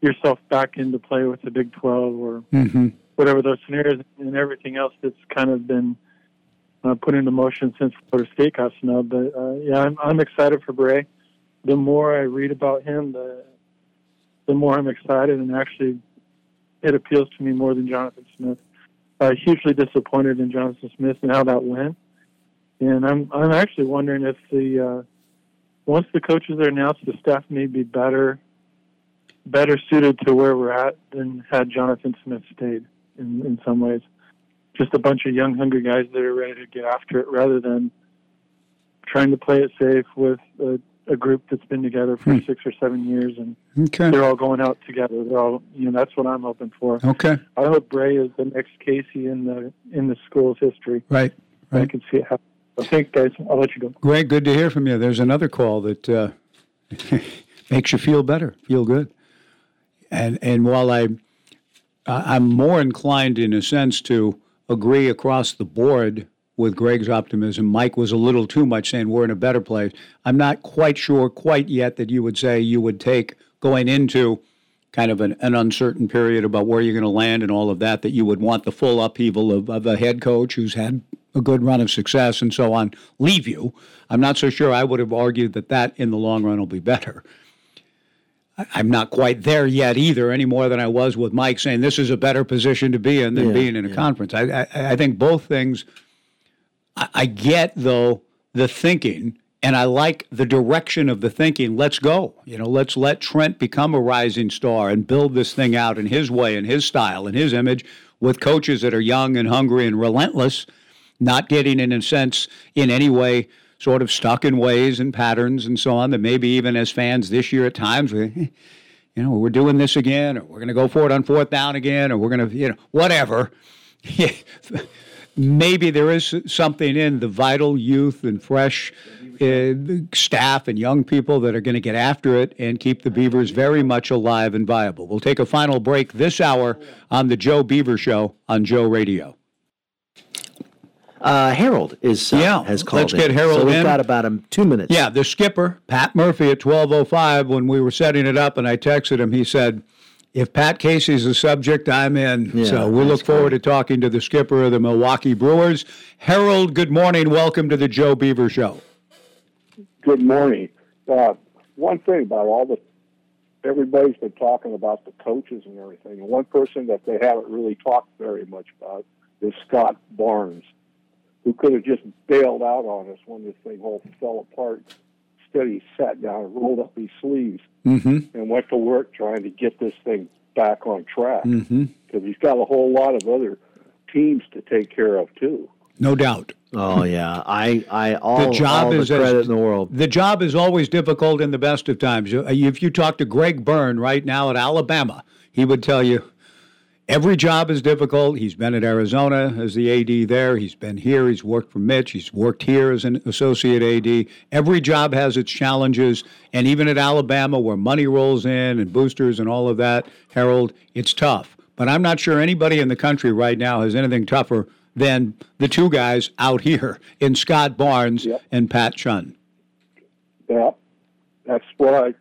yourself back into play with the Big 12 or Mm-hmm. whatever those scenarios and everything else that's kind of been uh, put into motion since Florida State got snubbed. But uh, yeah, I'm, I'm excited for Bray. The more I read about him, the the more I'm excited, and actually, it appeals to me more than Jonathan Smith. Uh, hugely disappointed in Jonathan Smith and how that went, and I'm I'm actually wondering if the uh, once the coaches are announced, the staff may be better better suited to where we're at than had Jonathan Smith stayed in, in some ways. just a bunch of young, hungry guys that are ready to get after it, rather than trying to play it safe with a group that's been together for Hmm. six or seven years and Okay. they're all going out together. They're all, you know, that's what I'm hoping for. Okay. I hope Bray is the next Casey in the in the school's history. Right. Right. I can see it happen. So thanks, guys. I'll let you go. Greg, good to hear from you. There's another call that uh, <laughs> makes you feel better, feel good. And and while I- I'm more inclined in a sense to agree across the board with Greg's optimism. Mike was a little too much saying we're in a better place. I'm not quite sure quite yet that you would say you would take going into kind of an, an uncertain period about where you're going to land and all of that, that you would want the full upheaval of, of a head coach who's had a good run of success and so on leave you. I'm not so sure I would have argued that that in the long run will be better. I'm not quite there yet either, any more than I was with Mike saying this is a better position to be in than Yeah, being in a conference. I, I, I think both things. I, I get though the thinking, and I like the direction of the thinking. Let's go. You know, let's let Trent become a rising star and build this thing out in his way, in his style, in his image, with coaches that are young and hungry and relentless, not getting in a sense in any way sort of stuck in ways and patterns and so on that maybe even as fans this year at times we <laughs> you know we're doing this again or we're going to go for it on fourth down again or we're going to you know whatever <laughs> maybe there is something in the vital youth and fresh uh, staff and young people that are going to get after it and keep the Beavers very much alive and viable. We'll take a final break this hour on the Joe Beaver Show on Joe Radio. Uh, Harold is uh, Yeah, has called. let's in. get Harold So we've in. got about um, two minutes. Yeah, the skipper, Pat Murphy at 1205 when we were setting it up and I texted him, he said, if Pat Casey's the subject, I'm in. Yeah, so we look forward to talking to the skipper of the Milwaukee Brewers. Harold, good morning. Welcome to the Joe Beaver Show. Good morning. Uh, one thing about all the everybody's been talking about the coaches and everything, and one person that they haven't really talked very much about is Scott Barnes, who could have just bailed out on us when this thing all fell apart. Instead, he sat down and rolled up his sleeves Mm-hmm. and went to work trying to get this thing back on track Mm-hmm. because he's got a whole lot of other teams to take care of too. No doubt. Oh yeah, I I all, the job all is the credit as, in the world. The job is always difficult in the best of times. If you talk to Greg Byrne right now at Alabama, he would tell you every job is difficult. He's been at Arizona as the AD there. He's been here. He's worked for Mitch. He's worked here as an associate AD. Every job has its challenges, and even at Alabama, where money rolls in and boosters and all of that, Harold, it's tough. But I'm not sure anybody in the country right now has anything tougher than the two guys out here in Scott Barnes and Pat Chun. Yeah, that's what I.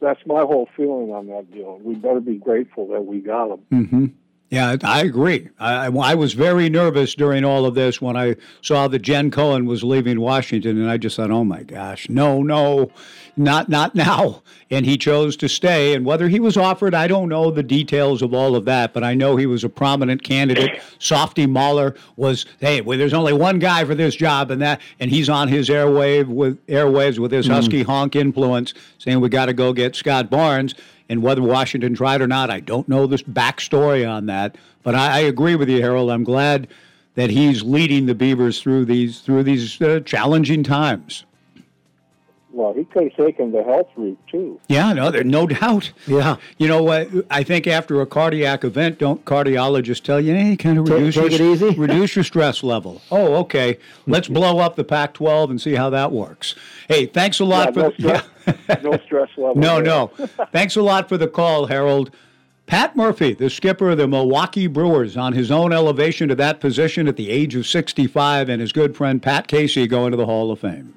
That's my whole feeling on that deal. We better be grateful that we got him. Mm-hmm. Yeah, I agree. I, I was very nervous during all of this when I saw that Jen Cohen was leaving Washington, and I just thought, "Oh my gosh, no, no, not not now." And he chose to stay. And whether he was offered, I don't know the details of all of that, but I know he was a prominent candidate. Softy Mahler was, "Hey, well, there's only one guy for this job, and that, and he's on his airwave with airwaves with his Mm. husky honk influence, saying we got to go get Scott Barnes." And whether Washington tried or not, I don't know the backstory on that. But I, I agree with you, Harold. I'm glad that he's leading the Beavers through these through these uh, challenging times. Well, he could have taken the health route too. Yeah, no, there's no doubt. Yeah, you know what? I think after a cardiac event, don't cardiologists tell you, hey, kind of Take- reduce take your, it easy? reduce your stress level. Oh, okay. Let's blow up the Pac-12 and see how that works. Hey, thanks a lot Yeah, no for stress, no stress <laughs> level. No, no. <laughs> Thanks a lot for the call, Harold. Pat Murphy, the skipper of the Milwaukee Brewers, on his own elevation to that position at the age of 65, and his good friend Pat Casey going to the Hall of Fame.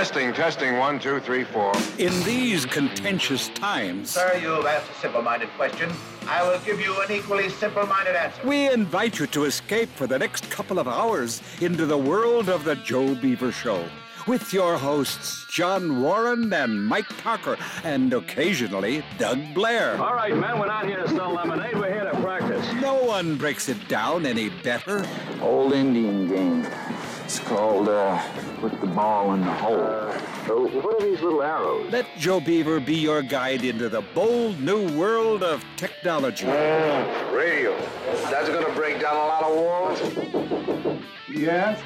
Testing, testing, one, two, three, four. In these contentious times, Sir, you've asked a simple-minded question. I will give you an equally simple-minded answer. we invite you to escape for the next couple of hours into the world of the Joe Beaver Show with your hosts, John Warren and Mike Parker, and occasionally Doug Blair. All right, men, we're not here to sell lemonade. We're here to practice. No one breaks it down any better. Old Indian game. Called uh, put the ball in the hole. Uh, what are these little arrows? Let Joe Beaver be your guide into the bold new world of technology. Uh, radio. That's gonna break down a lot of walls. Yes.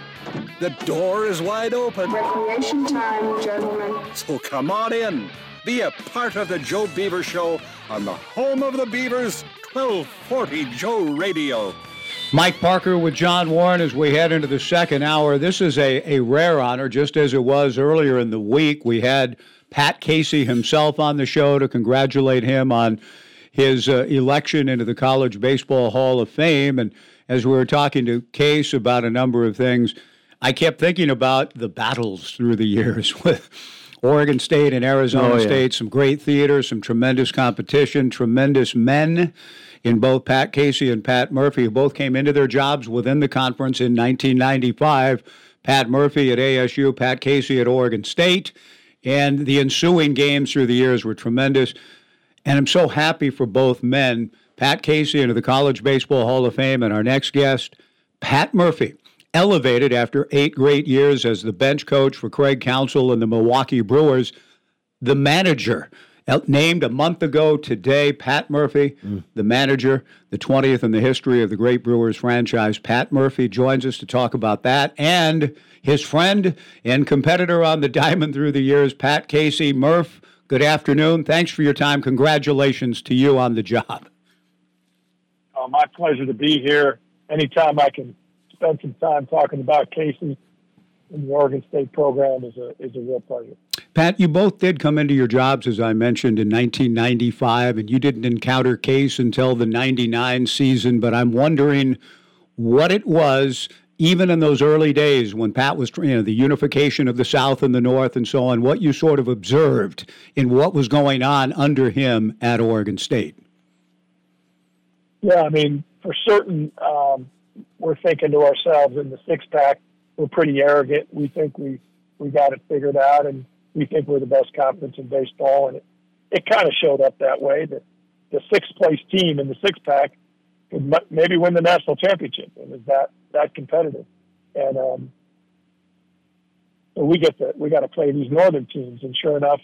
The door is wide open. Recreation time, gentlemen. So come on in. Be a part of the Joe Beaver Show on the home of the Beavers, 1240 Joe Radio. Mike Parker with John Warren as we head into the second hour. This is a, a rare honor, just as it was earlier in the week. We had Pat Casey himself on the show to congratulate him on his uh, election into the College Baseball Hall of Fame. And as we were talking to Case about a number of things, I kept thinking about the battles through the years <laughs> with Oregon State and Arizona Oh, yeah. State, some great theater, some tremendous competition, tremendous men in both Pat Casey and Pat Murphy, who both came into their jobs within the conference in 1995. Pat Murphy at ASU, Pat Casey at Oregon State. And the ensuing games through the years were tremendous. And I'm so happy for both men. Pat Casey into the College Baseball Hall of Fame, and our next guest, Pat Murphy, elevated after eight great years as the bench coach for Craig Counsell and the Milwaukee Brewers, the manager. El- Named a month ago today, Pat Murphy, the manager, the 20th in the history of the great Brewers franchise. Pat Murphy joins us to talk about that and his friend and competitor on the <laughs> diamond through the years, Pat Casey. Murph, good afternoon. Thanks for your time. Congratulations to you on the job. Uh, my pleasure to be here. Anytime I can spend some time talking about Casey and the Oregon State program is a is a real pleasure. Pat, you both did come into your jobs, as I mentioned, in 1995, and you didn't encounter Case until the 99 season. But I'm wondering what it was, even in those early days when Pat was, you know, the unification of the South and the North and so on, what you sort of observed in what was going on under him at Oregon State. Yeah, I mean, for certain, um, we're thinking to ourselves in the six pack, we're pretty arrogant. We think we we got it figured out, and we think we're the best conference in baseball. And it it kind of showed up that way. That the sixth place team in the six pack could maybe win the national championship. It was that that competitive, and um, so we get to we got to play these northern teams. And sure enough,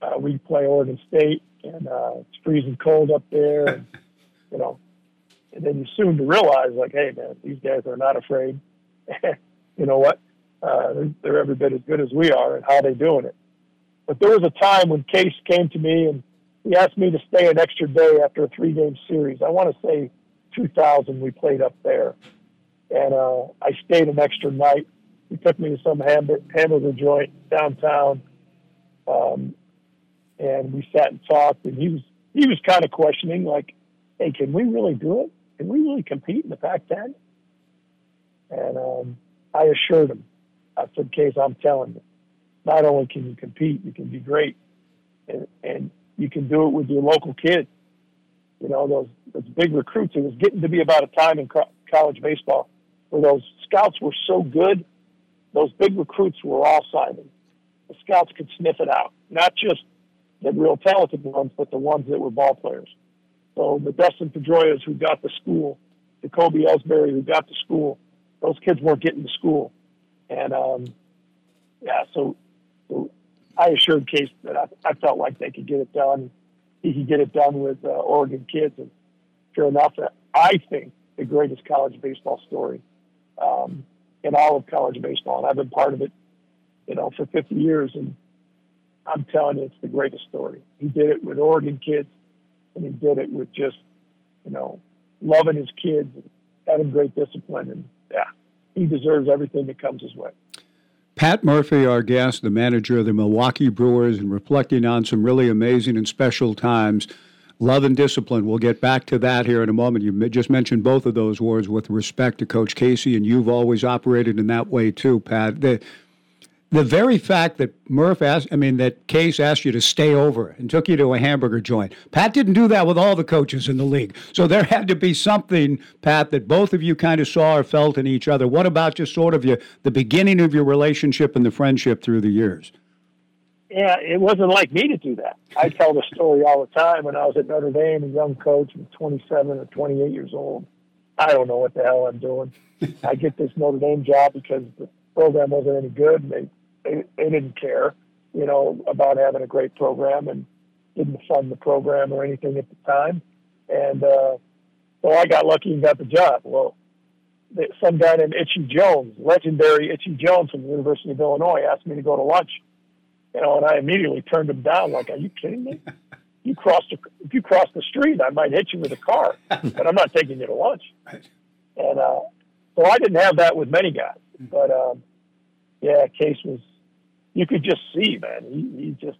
uh, we play Oregon State, and uh, it's freezing cold up there, and you know and then you soon to realize, like, hey, man, these guys are not afraid. <laughs> you know what? Uh, they're, every bit as good as we are, and how they're doing it. But there was a time when Case came to me and he asked me to stay an extra day after a three-game series. I want to say 2000 we played up there, and uh, I stayed an extra night. He took me to some hamburger, hamburger joint downtown, um, and we sat and talked. And he was he was kind of questioning, like, hey, can we really do it? Can we really compete in the Pac-10? And um, I assured him, I said, Case, I'm telling you, not only can you compete, you can be great, and, and you can do it with your local kids. You know, those those big recruits. It was getting to be about a time in co- college baseball where those scouts were so good, those big recruits were all signing. The scouts could sniff it out, not just the real talented ones, but the ones that were ball players. So the Dustin Pedroias who got to school, the Kobe Ellsbury who got to school, those kids weren't getting to school. And um, yeah, so, so I assured Case that I, I felt like they could get it done. He could get it done with uh, Oregon kids. And sure enough, I think the greatest college baseball story um, in all of college baseball. And I've been part of it, you know, for 50 years. And I'm telling you, it's the greatest story. He did it with Oregon kids and he did it with just, you know, loving his kids and having great discipline. And he deserves everything that comes his way. Pat Murphy, our guest, the manager of the Milwaukee Brewers, and reflecting on some really amazing and special times. Love and discipline. We'll get back to that here in a moment. You just mentioned both of those words with respect to Coach Casey, and you've always operated in that way too, Pat. The, the very fact that Murph asked, I mean, that Case asked you to stay over and took you to a hamburger joint. Pat didn't do that with all the coaches in the league. So there had to be something, Pat, that both of you kind of saw or felt in each other. What about just sort of your, the beginning of your relationship and the friendship through the years? Yeah, it wasn't like me to do that. I tell the story all the time when I was at Notre Dame, a young coach, I'm 27 or 28 years old. I don't know what the hell I'm doing. I get this Notre Dame job because the program wasn't any good. They, they they didn't care, you know, about having a great program and didn't fund the program or anything at the time. And uh, so I got lucky and got the job. Well, some guy named Itchy Jones, legendary Itchy Jones from the University of Illinois, asked me to go to lunch. You know, and I immediately turned him down. Like, are you kidding me? <laughs> You crossed the, if you cross the street, I might hit you with a car, <laughs> but I'm not taking you to lunch. And uh, so I didn't have that with many guys, but um, yeah, Case was. You could just see, man. He, he's just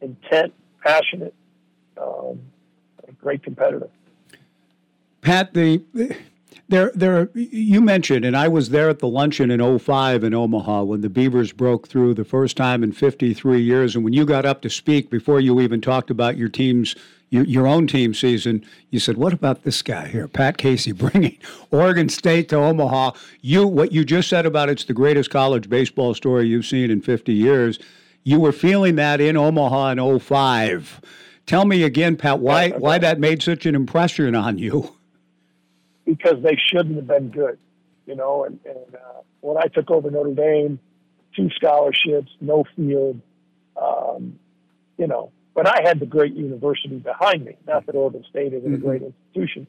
intent, passionate, um, a great competitor. Pat, the there there you mentioned, and I was there at the luncheon in 05 in Omaha when the Beavers broke through the first time in 53 years. And when you got up to speak, before you even talked about your team's your, your own team season, you said, "What about this guy here, Pat Casey, <laughs> bringing Oregon State to Omaha?" You what you just said about it's the greatest college baseball story you've seen in 50 years. You were feeling that in Omaha in 05. Tell me again, Pat, why <laughs> why that made such an impression on you? because they shouldn't have been good, you know. And, and uh, when I took over Notre Dame, two scholarships, no field, um, you know. But I had the great university behind me. Not that Oregon State isn't a great institution,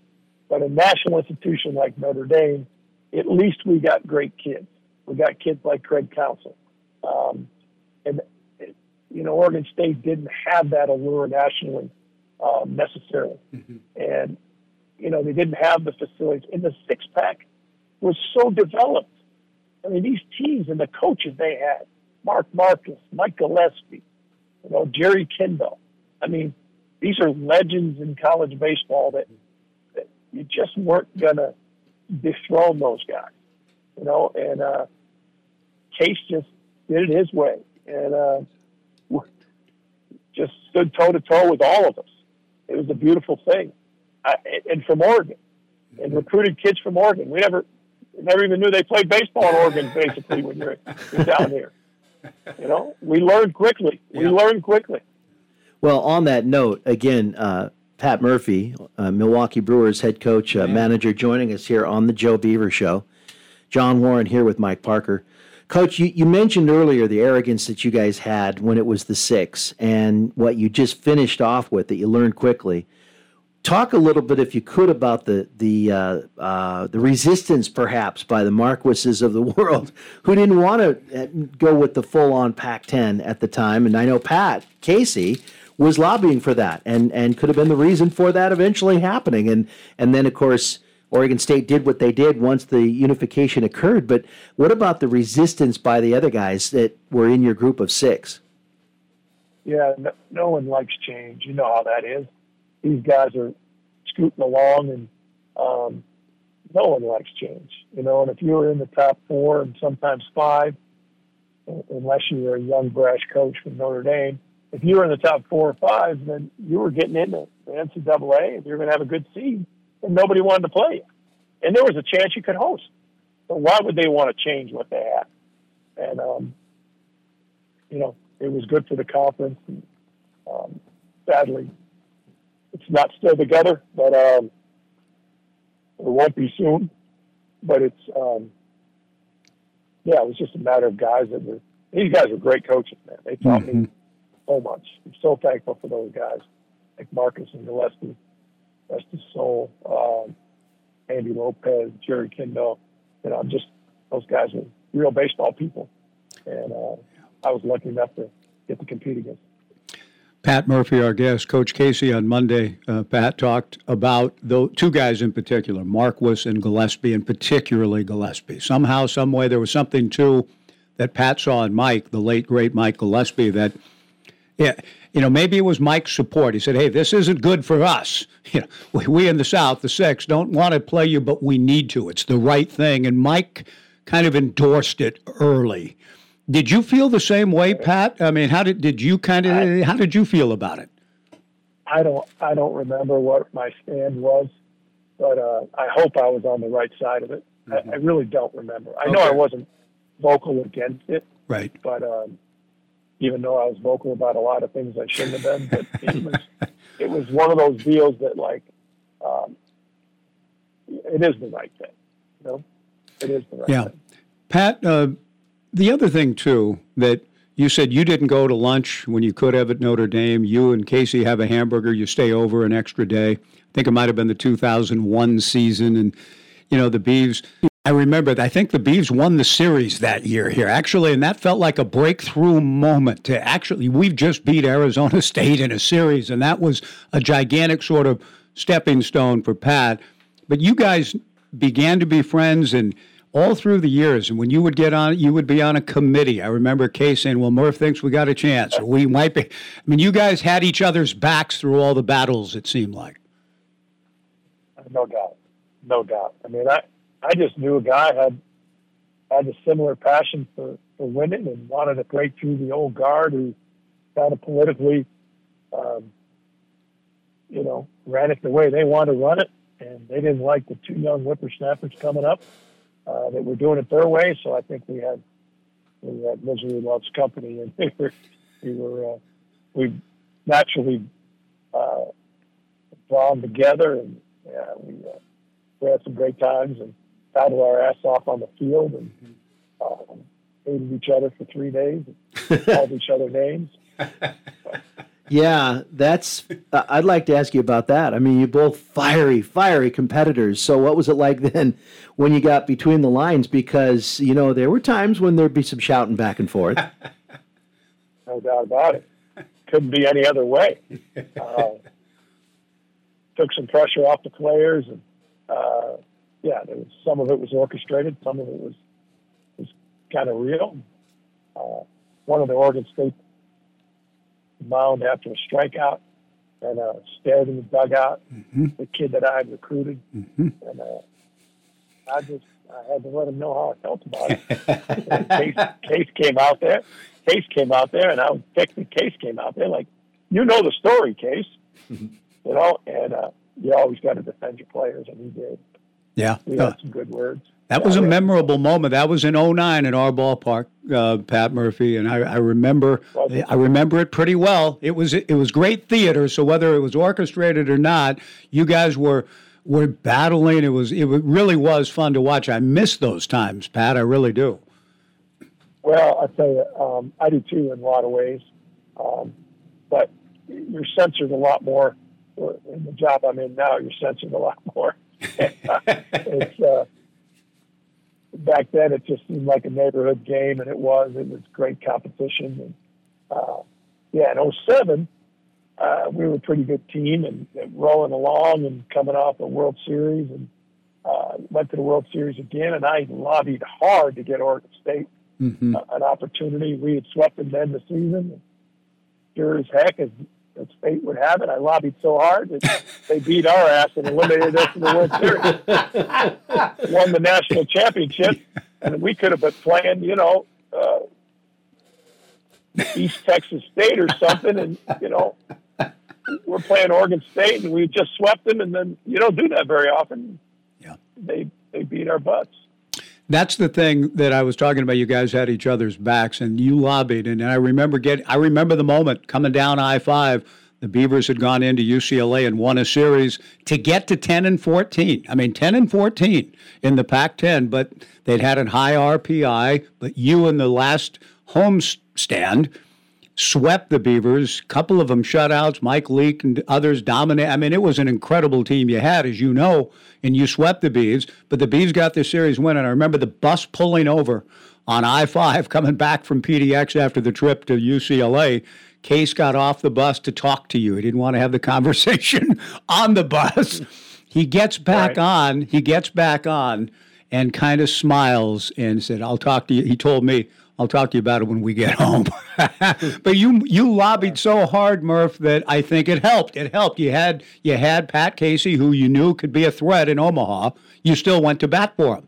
but a national institution like Notre Dame, at least we got great kids. We got kids like Craig Counsell. Um, and, you know, Oregon State didn't have that allure nationally um, necessarily. And you know, they didn't have the facilities. And the six pack was so developed. I mean, these teams and the coaches they had, Mark Marquess, Mike Gillespie, you know, Jerry Kindall. I mean, these are legends in college baseball that, that you just weren't gonna dethrone those guys. You know, and uh Case just did it his way and uh just stood toe to toe with all of us. It was a beautiful thing uh, and from Oregon, and recruited kids from Oregon. We never, never even knew they played baseball in Oregon. Basically, when you're, you're down here, you know, we learned quickly. We learned quickly. Well, on that note, again, uh, Pat Murphy, uh, Milwaukee Brewers head coach, uh, manager, joining us here on the Joe Beaver Show. John Warren here with Mike Parker. Coach, you, you mentioned earlier the arrogance that you guys had when it was the six and what you just finished off with that you learned quickly. Talk a little bit, if you could, about the the uh, uh, the resistance, perhaps, by the Marquesses of the <laughs> world, who didn't want to go with the full-on Pac-10 at the time. And I know Pat Casey was lobbying for that, and and could have been the reason for that eventually happening. And and then, of course, Oregon State did what they did once the unification occurred. But what about the resistance by the other guys that were in your group of six? Yeah, no, no one likes change. You know how that is. These guys are scooting along, and um, no one likes change. You know, and if you were in the top four and sometimes five, unless you were a young brash coach from Notre Dame, if you were in the top four or five, then you were getting into the NCAA, and you're going to have a good seed, and nobody wanted to play you, and there was a chance you could host. So why would they want to change what they had? And um, you know, it was good for the conference. And, um, sadly, it's not still together, but um, it won't be soon. But it's um, yeah, it was just a matter of guys that were. These guys were great coaches, man. They taught me so much. I'm so thankful for those guys, like Marquess and Gillespie, rest his soul, um, Andy Lopez, Jerry Kindall. You know, I'm just those guys were real baseball people, and uh, I was lucky enough to get to compete against. Pat Murphy, our guest, Coach Casey on Monday. Uh, Pat talked about the two guys in particular, Marquess and Gillespie, and particularly Gillespie. Somehow, some way, there was something too that Pat saw in Mike, the late great Mike Gillespie, that yeah, you know, maybe it was Mike's support. He said, "Hey, this isn't good for us. <laughs> You know, we, we in the South, the Six, don't want to play you, but we need to. It's the right thing." And Mike kind of endorsed it early. Did you feel the same way, Pat? I mean, how did did you kind of how did you feel about it? I don't I don't remember what my stand was, but uh, I hope I was on the right side of it. I, I really don't remember. I know I wasn't vocal against it, Right. but um, even though I was vocal about a lot of things I shouldn't have been, but it <laughs> was it was one of those deals that like um, it is the right thing. You know, it is the right Yeah. thing. Pat, uh, The other thing too that you said you didn't go to lunch when you could have at Notre Dame. You and Casey have a hamburger. You stay over an extra day. I think it might have been the 2001 season, and you know the Beavs. I remember. I think the Beavs won the series that year here, actually, and that felt like a breakthrough moment. To actually, we've just beat Arizona <laughs> State in a series, and that was a gigantic sort of stepping stone for Pat. But you guys began to be friends and all through the years. And when you would get on, you would be on a committee. I remember Kay saying, "Well, Murph thinks we got a chance, we might be." I mean, you guys had each other's backs through all the battles. It seemed like. No doubt, no doubt. I mean, I I just knew a guy had had a similar passion for for winning and wanted to break through the old guard who kind of politically, um, you know, ran it the way they wanted to run it, and they didn't like the two young whippersnappers coming up uh, that were doing it their way. So I think we had we had misery loves company, and <laughs> we were we were uh, we naturally uh, drawn together, and yeah, we uh, we had some great times and battled our ass off on the field, and um, hated each other for three days, and <laughs> called each other names. <laughs> Yeah, that's. Uh, I'd like to ask you about that. I mean, you both fiery, fiery competitors. So, what was it like <laughs> then when you got between the lines? Because you know there were times when there'd be some shouting back and forth. <laughs> no doubt about it. Couldn't be any other way. <laughs> Uh, took some pressure off the players, and uh, yeah, there was some of it was orchestrated, some of it was was kind of real. Uh, one of the Oregon State mound after a strikeout and uh, stared in the dugout. Mm-hmm. The kid that I had recruited, Mhm. and uh, I just I had to let him know how I felt about it. <laughs> Case, Case came out there. Case came out there, and I was texting. Case came out there like, you know the story, Case. You know, and uh, you always got to defend your players, and he did. Yeah. We Uh, had some good words. That was a memorable moment. That was in 09 at our ballpark, uh, Pat Murphy, and I, I remember I remember it pretty well. It was it was great theater. So whether it was orchestrated or not, you guys were were battling. It was it really was fun to watch. I miss those times, Pat. I really do. Well, I tell you, um, I do too in a lot of ways, um, but you're censored a lot more in the job I'm in now. You're censored a lot more. <laughs> it's uh, back then it just seemed like a neighborhood game, and it was. It was great competition, and uh, yeah, in 07, uh, we were a pretty good team and, and rolling along and coming off a World Series and uh, went to the World Series again. And I lobbied hard to get Oregon State Mm-hmm. uh, an opportunity. We had swept them then the season. And sure as heck, as, as fate would have it, I lobbied so hard that they beat our ass and eliminated us in the World Series. <laughs> Won the national championship, and we could have been playing, you know, uh, East Texas State or something, and you know, we're playing Oregon State, and we just swept them, and then you don't do that very often. Yeah, they they beat our butts. That's the thing that I was talking about. You guys had each other's backs, and you lobbied. And I remember get. I remember the moment coming down I five. The Beavers had gone into UCLA and won a series to get to ten and fourteen. I mean, ten and fourteen in the Pac-10, but they'd had a high RPI. But you in the last home stand swept the Beavers. A couple of them shutouts. Mike Leake and others dominate. I mean, it was an incredible team you had, as you know, and you swept the Beavs. But the Beavs got their series win, and I remember the bus pulling over on I five <laughs> coming back from PDX after the trip to UCLA. Case got off the bus to talk to you. He didn't want to have the <laughs> conversation on the bus. He gets back on. He gets back on and kind of smiles and said, "I'll talk to you." He told me, "I'll talk to you about it when we get <laughs> home." <laughs> but you you lobbied so hard, Murph, that I think it helped. It helped. You had you had Pat Casey, who you knew could be a threat in Omaha. You still went to bat for him.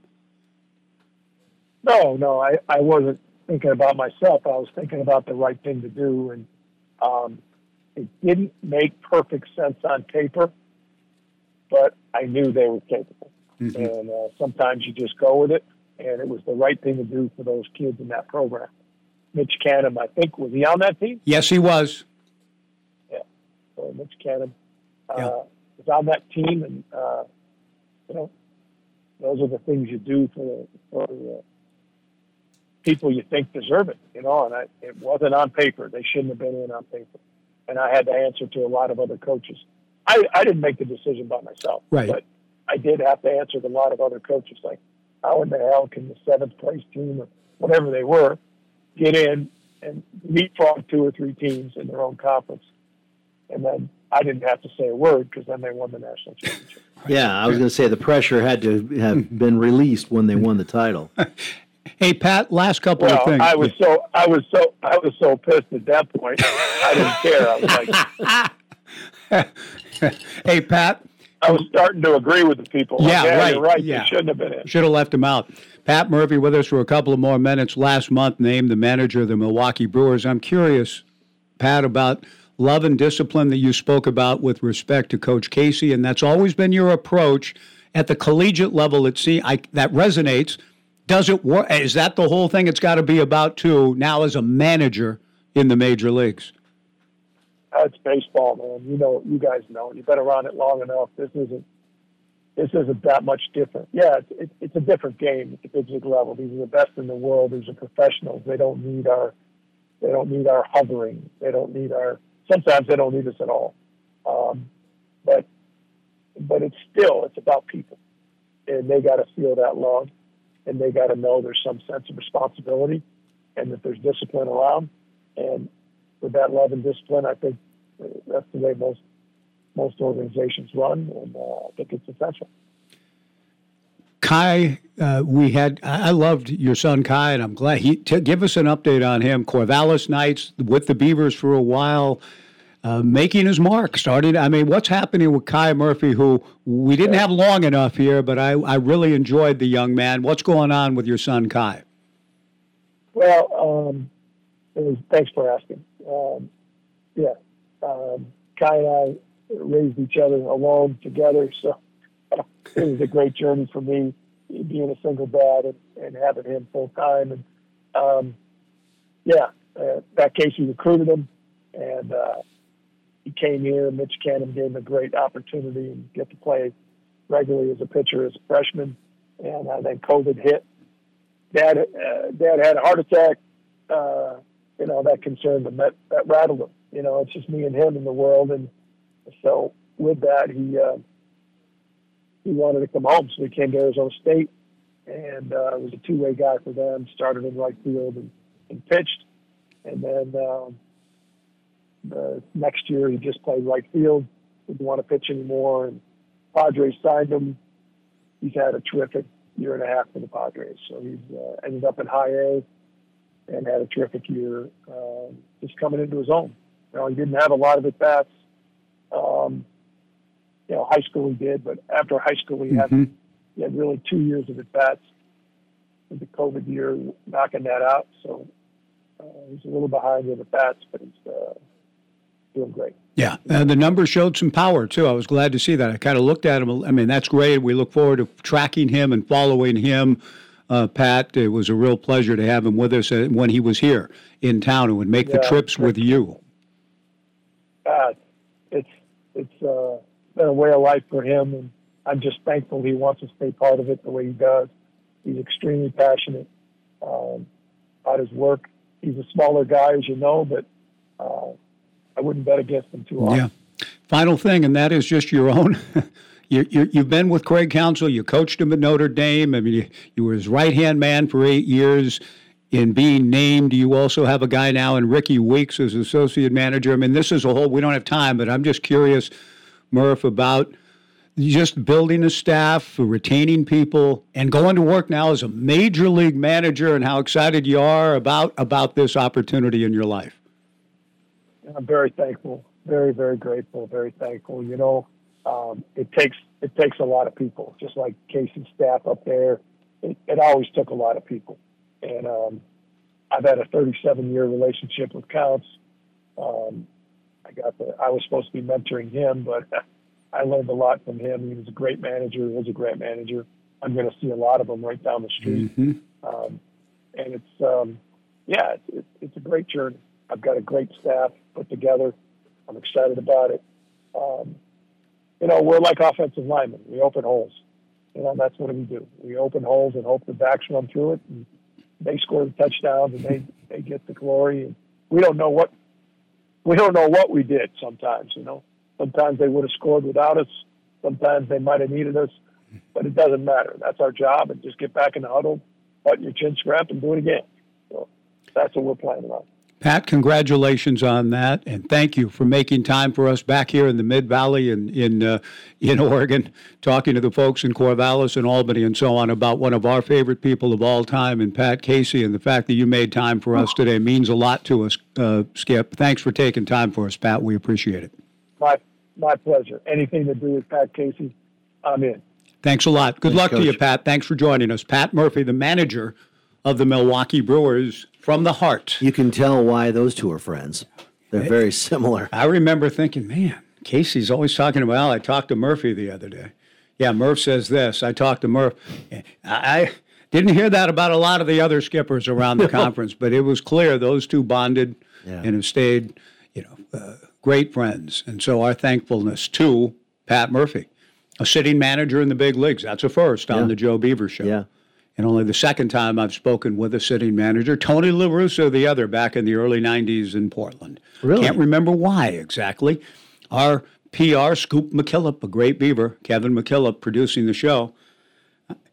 No, no, I, I wasn't thinking about myself. I was thinking about the right thing to do, and um, it didn't make perfect sense on paper, but I knew they were capable. Mm-hmm. And uh, sometimes you just go with it, and it was the right thing to do for those kids in that program. Mitch Canham, I think, was he on that team? Yes, he was. Yeah. So Mitch Canham uh, was on that team, and uh, you know, those are the things you do for for uh, people you think deserve it, you know, and I, it wasn't on paper. They shouldn't have been in on paper. And I had to answer to a lot of other coaches. I, I didn't make the decision by myself, Right. but I did have to answer to a lot of other coaches. Like, how in the hell can the seventh place team or whatever they were get in and leapfrog two or three teams in their own conference? And then I didn't have to say a word because then they won the national championship. <laughs> Yeah, I was going to say the pressure had to have <laughs> been released when they won the title. <laughs> Hey, Pat, last couple Well, of things. I was so I was so I was so pissed at that point. I didn't care. I was like, hey, Pat. I was starting to agree with the people. Like, Yeah, yeah, right. You're right. Yeah. They shouldn't have been in. Should have left him out. Pat Murphy with us for a couple of more minutes. Last month, named the manager of the Milwaukee Brewers. I'm curious, Pat, about love and discipline that you spoke about with respect to Coach Casey, and that's always been your approach at the collegiate level. It see I, that resonates. Does it work? Is that the whole thing? It's got to be about too now as a manager in the major leagues. That's baseball, man. You know, you guys know. You've been around it long enough. This isn't. This isn't that much different. Yeah, it's, it, it's a different game at the big league level. These are the best in the world. These are professionals. They don't need our. They don't need our hovering. They don't need our. Sometimes they don't need us at all. Um, but, but it's still it's about people, and they got to feel that love, and they got to know there's some sense of responsibility, and that there's discipline around, and with that love and discipline, I think uh, that's the way most most organizations run, and uh, I think it's essential. Kai, uh, we had. I loved your son Kai, and I'm glad he. T- give us an update on him. Corvallis Knights with the Beavers for a while, uh, making his mark. Started. I mean, what's happening with Kai Murphy, who we didn't have long enough here, but I, I really enjoyed the young man. What's going on with your son Kai? Well, um, was, thanks for asking. Um, yeah, um, Kai and I raised each other alone together, so <laughs> it was a great journey for me being a single dad and, and having him full time. And um, yeah, uh, that case we recruited him, and uh, he came here. Mitch Canham gave him a great opportunity and get to play regularly as a pitcher as a freshman. And uh, then COVID hit. Dad, uh, Dad had a heart attack. Uh, you know that concerned him. That that rattled him. You know, it's just me and him in the world, and so with that, he uh, he wanted to come home, so he came to Arizona State, and uh, was a two-way guy for them. Started in right field and, and pitched, and then um, the next year he just played right field. Didn't want to pitch anymore, and Padres signed him. He's had a terrific year and a half for the Padres, so he's uh, ended up in High A and had a terrific year, um, just coming into his own. You know, he didn't have a lot of at bats. Um, you know, high school he did, but after high school he had Mhm. he had really two years of at bats. With the COVID year knocking that out, so uh, he's a little behind with the bats, but he's uh, doing great. Yeah, and the numbers showed some power too. I was glad to see that. I kind of looked at him. I mean, that's great. We look forward to tracking him and following him. Uh, Pat, it was a real pleasure to have him with us uh, when he was here in town and would make the trips with you. uh, it's it's uh, been a way of life for him, and I'm just thankful he wants to stay part of it the way he does. He's extremely passionate um, about his work. He's a smaller guy, as you know, but uh, I wouldn't bet against him too often. Yeah. Final thing, and that is just your own. <laughs> you, you, you've been with Craig Counsell. You coached him at Notre Dame. I mean, you, you were his right hand man for eight years. In being named, you also have a guy now in Rickie Weeks as associate manager. I mean, this is a whole. We don't have time, but I'm just curious, Murph, about just building a staff, retaining people, and going to work now as a major league manager, and how excited you are about about this opportunity in your life. I'm very thankful, very very grateful, very thankful. You know, um, it takes it takes a lot of people, just like Casey's staff up there. It, it always took a lot of people, and um, I've had a 37 year relationship with Counts. Um, I got the I was supposed to be mentoring him, but <laughs> I learned a lot from him. He was a great manager. He was a great manager. I'm going to see a lot of them right down the street, Mhm. um, and it's um, yeah, it's, it's it's a great journey. I've got a great staff put together. I'm excited about it. Um, you know, we're like offensive linemen. We open holes. You know, that's what we do. We open holes and hope the backs run through it. And they score the touchdowns and they they get the glory. And we don't know what we don't know what we did sometimes. You know, sometimes they would have scored without us. Sometimes they might have needed us, but it doesn't matter. That's our job, and just get back in the huddle, button your chin strap, and do it again. So that's what we're planning on. Pat, congratulations on that, and thank you for making time for us back here in the Mid Valley and in uh, in <laughs> Oregon, talking to the folks in Corvallis and Albany and so on about one of our favorite people of all time, and Pat Casey, and the fact that you made time for us today means a lot to us. Uh, Skip, thanks for taking time for us, Pat. We appreciate it. My my pleasure. Anything to do with Pat Casey, I'm in. Thanks a lot. Good Thanks, luck Coach. to you, Pat. Thanks for joining us. Pat Murphy, the manager of the Milwaukee Brewers from the heart. You can tell why those two are friends. They're very similar. I remember thinking, man, Casey's always talking about. Well, I talked to Murphy the other day. Yeah, Murph says this. I talked to Murph. I, I didn't hear that about a lot of the other skippers around the <laughs> conference, but it was clear those two bonded Yeah. and have stayed, you know, uh, great friends. And so our thankfulness to Pat Murphy, a sitting manager in the big leagues. That's a first on Yeah. the Joe Beaver show. Yeah. And only the second time I've spoken with a sitting manager, Tony La Russa, the other, back in the early 90s in Portland. Really? Can't remember why exactly. Our PR, Scoop McKillop, a great beaver, Kevin McKillop, producing the show.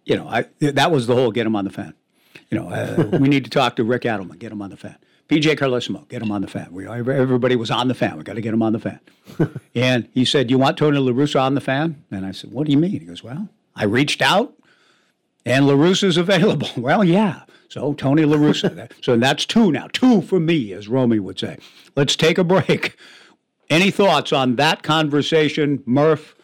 You know, I, that was the whole get him on the fan. You know, uh, <laughs> we need to talk to Rick Adelman, get him on the fan. PJ Carlesimo, get him on the fan. We, everybody was on the fan. We got to get him on the fan. <laughs> and he said, You want Tony La Russa on the fan? And I said, What do you mean? He goes, Well, I reached out and La Russa's available. <laughs> Well, yeah. So Tony La Russa. <laughs> So that's two now. Two for me, as Romy would say. Let's take a break. Any thoughts on that conversation, Murph,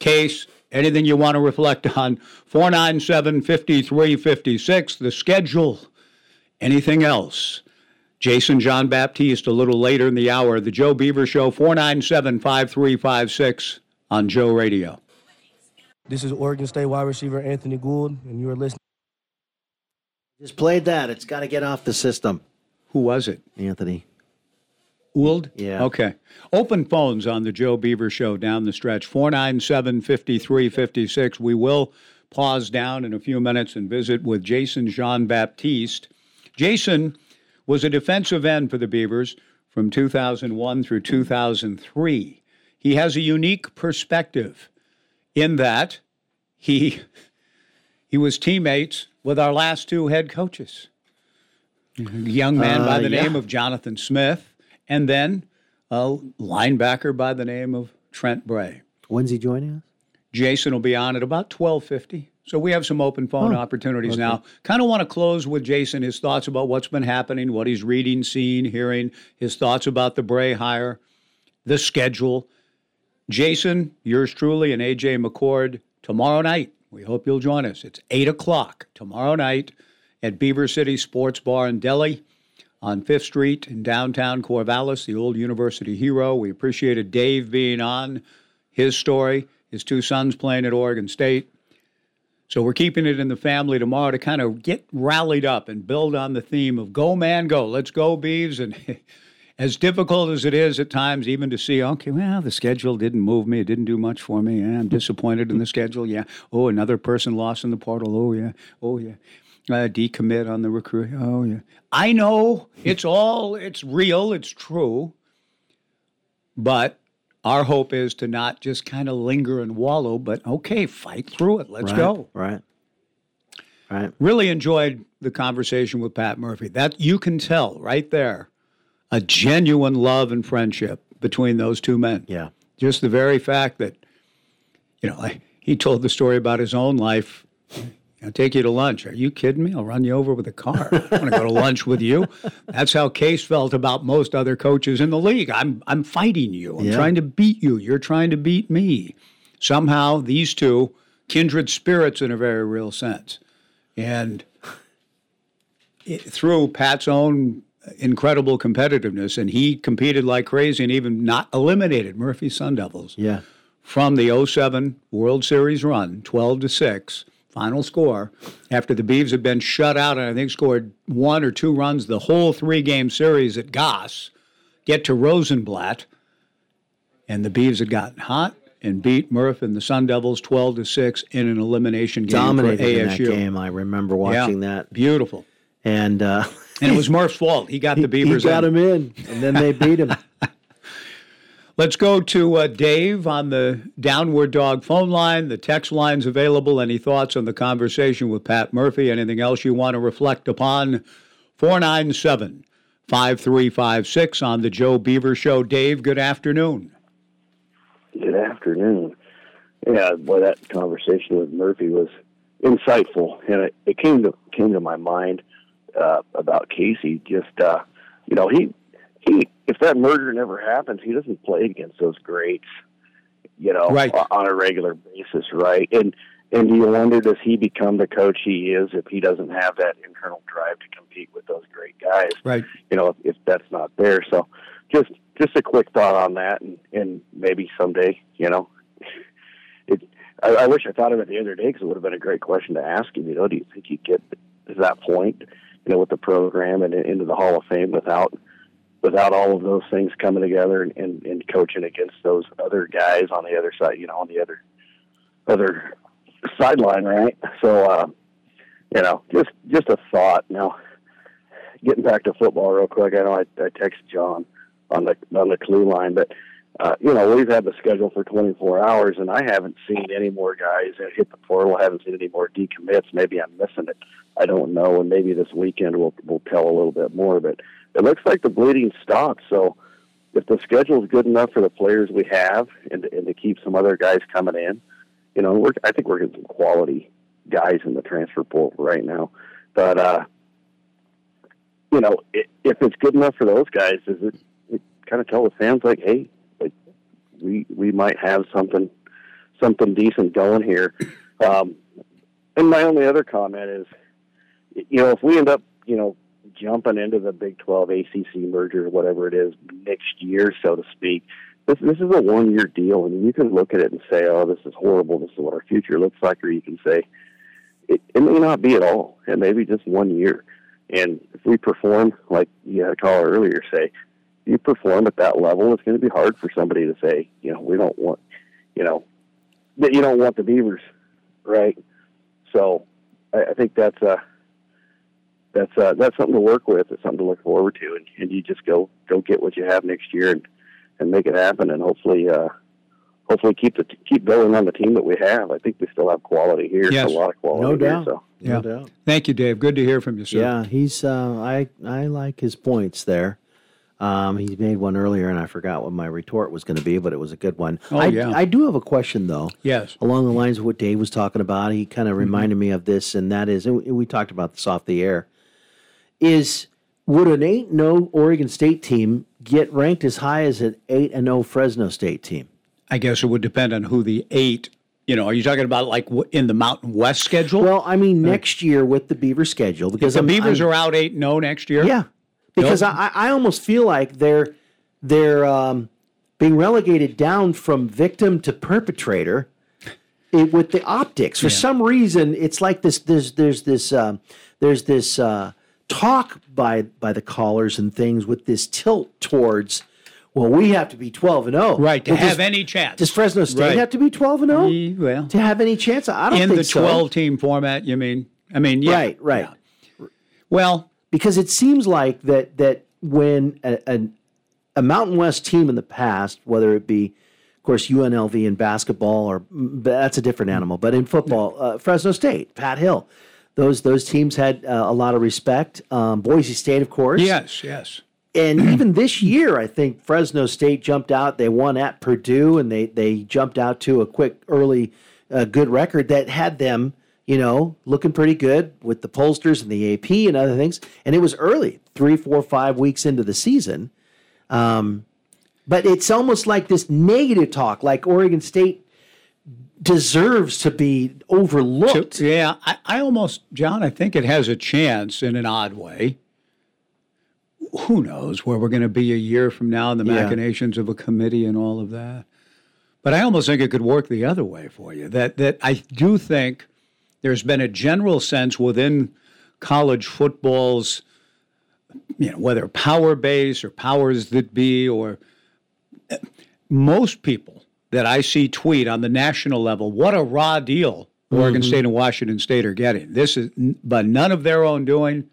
Case, anything you want to reflect on? 497 5356, the schedule. Anything else? Jason John-Baptiste a little later in the hour. The Joe Beaver Show, 497 5356 on Joe Radio. This is Oregon State wide receiver Anthony Gould, and you are listening. Just played that. It's got to get off the system. Who was it? Anthony. Ould? Yeah. Okay. Open phones on the Joe Beaver Show down the stretch 497 5356. We will pause down in a few minutes and visit with Jason John-Baptiste. Jason was a defensive end for the Beavers from 2001 through 2003. He has a unique perspective in that he he was teammates with our last two head coaches. A young man by Uh, the yeah. name of Jonathan Smith, and then a linebacker by the name of Trent Bray. When's he joining us? Jason will be on at about twelve fifty. So we have some open phone Oh, opportunities okay. now. Kind of want to close with Jason his thoughts about what's been happening, what he's reading, seeing, hearing, his thoughts about the Bray hire, the schedule. Jason, yours truly, and AJ McCord tomorrow night. We hope you'll join us. It's eight o'clock tomorrow night at Beaver City Sports Bar in Delhi on Fifth Street in downtown Corvallis, the old university hero. We appreciated Dave being on his story, his two sons playing at Oregon State. So we're keeping it in the family tomorrow to kind of get rallied up and build on the theme of go man go. Let's go Beavs and <laughs> as difficult as it is at times even to see okay, well, the schedule didn't move me, it didn't do much for me. Yeah, I'm disappointed in the schedule. Yeah. Oh, another person lost in the portal. Oh yeah. Oh yeah. Uh, decommit on the recruit. Oh yeah. I know it's all it's real, it's true. But our hope is to not just kind of linger and wallow, but okay, fight through it. Let's Right, go. Right. Right. Really enjoyed the conversation with Pat Murphy. That you can tell right there a genuine love and friendship between those two men. Yeah. Just the very fact that, you know, I, he told the story about his own life. I'll take you to lunch. Are you kidding me? I'll run you over with a car. I want to go to lunch with you. That's how Case felt about most other coaches in the league. I'm I'm fighting you. I'm Yeah. trying to beat you. You're trying to beat me. Somehow these two kindred spirits in a very real sense. And it, through Pat's own incredible competitiveness, and he competed like crazy and even not eliminated Murphy Sun Devils Yeah. from the 07 World Series run, 12 to 6, final score, after the Beavs had been shut out and I think scored one or two runs the whole three game series at Goss, get to Rosenblatt, and the Beavs had gotten hot and beat Murph and the Sun Devils 12 to 6 in an elimination game Dominated for in that game. I remember watching Yeah, that. Beautiful. and uh, <laughs> and it was Murph's fault. He got the Beavers. he got in. him in, and then they beat him. <laughs> Let's go to uh, Dave on the Downward Dog phone line. The text line's available. Any thoughts on the conversation with Pat Murphy? Anything else you want to reflect upon? 497 5356 on the Joe Beaver Show. Dave, good afternoon. Good afternoon. Yeah, boy, that conversation with Murphy was insightful, and it, it came to came to my mind uh, about Casey. Just uh, you know, he he if that merger never happens, he doesn't play against those greats, you know, Right. on a regular basis, right? And and do you wonder does he become the coach he is if he doesn't have that internal drive to compete with those great guys? Right. You know, if, if that's not there. So just just a quick thought on that, and and maybe someday, you know, <laughs> it. I, I wish I thought of it the other day because it would have been a great question to ask him. You know, do you think he'd get to that point, you know, with the program and into the Hall of Fame without without all of those things coming together and, and, and coaching against those other guys on the other side, you know, on the other other sideline, right? So, uh, you know, just just a thought. Now, getting back to football real quick, I know I, I text John on the on the clue line, but uh, you know, we've had the schedule for 24 hours, and I haven't seen any more guys hit the portal. I haven't seen any more decommits. Maybe I'm missing it. I don't know, and maybe this weekend will will tell a little bit more. But it looks like the bleeding stopped. So, if the schedule is good enough for the players we have, and and to keep some other guys coming in, you know, we're I think we're getting some quality guys in the transfer portal right now. But uh, you know, if it's good enough for those guys, does it, it kind of tell the fans like, hey, we we might have something something decent going here. Um, and my only other comment is, you know, if we end up, you know, jumping into the Big 12 ACC merger, or whatever it is, next year, so to speak, this this is a one year deal, and you can look at it and say, oh, this is horrible. This is what our future looks like, or you can say, it, it may not be at all. It may be just one year. And if we perform, like you had a caller earlier say, you perform at that level, it's going to be hard for somebody to say, you know, we don't want, you know, that you don't want the Beavers, right? So I, I think that's a that's a, that's something to work with. It's something to look forward to, and, and you just go go get what you have next year and and make it happen, and hopefully uh, hopefully keep the keep building on the team that we have. I think we still have quality here, Yes. a lot of quality. No here, doubt. So. No Yeah. doubt. Thank you, Dave. Good to hear from you, sir. Yeah, he's. Uh, I I like his points there. Um, he made one earlier, and I forgot what my retort was going to be, but it was a good one. Oh, I, yeah. I do have a question though. Yes. Along the lines of what Dave was talking about, he kind of reminded me of this, and that is, and we- talked about this off the air. Is would an eight no Oregon State team get ranked as high as an eight and no Fresno State team? I guess it would depend on who the eight. You know, are you talking about like in the Mountain West schedule? Well, I mean, next year with the Beaver schedule, because the I'm- Beavers I'm- are out eight no next year. Yeah, because Nope. I, I almost feel like they're they're um, being relegated down from victim to perpetrator it, with the optics. For Yeah. some reason, it's like this. There's there's this um, there's this uh, talk by by the callers and things with this tilt towards. Well, we have to be twelve and zero, Right, to Well, have does- any chance. Does Fresno State Right. have to be twelve and zero Ye- well, to have any chance? I don't in think the so. 12 team format, you mean? I mean, yeah. Right, right. Well, because it seems like that that when a, a, a Mountain West team in the past, whether it be, of course, UNLV in basketball, or that's a different animal, but in football, uh, Fresno State, Pat Hill, those those teams had uh, a lot of respect. Um, Boise State, of course, Yes, yes. and <clears throat> even this year, I think Fresno State jumped out. They won at Purdue, and they they jumped out to a quick early uh, good record that had them, you know, looking pretty good with the pollsters and the AP and other things. And it was early, three, four, five weeks into the season. Um, but it's almost like this negative talk, like Oregon State deserves to be overlooked. So, yeah, I, I almost, John, I think it has a chance in an odd way. Who knows where we're going to be a year from now and the Yeah. machinations of a committee and all of that. But I almost think it could work the other way for you. That that I do think there's been a general sense within college football's, you know, whether power base or powers that be, or most people that I see tweet on the national level, what a raw deal Oregon Mhm. State and Washington State are getting. This is, but none of their own doing.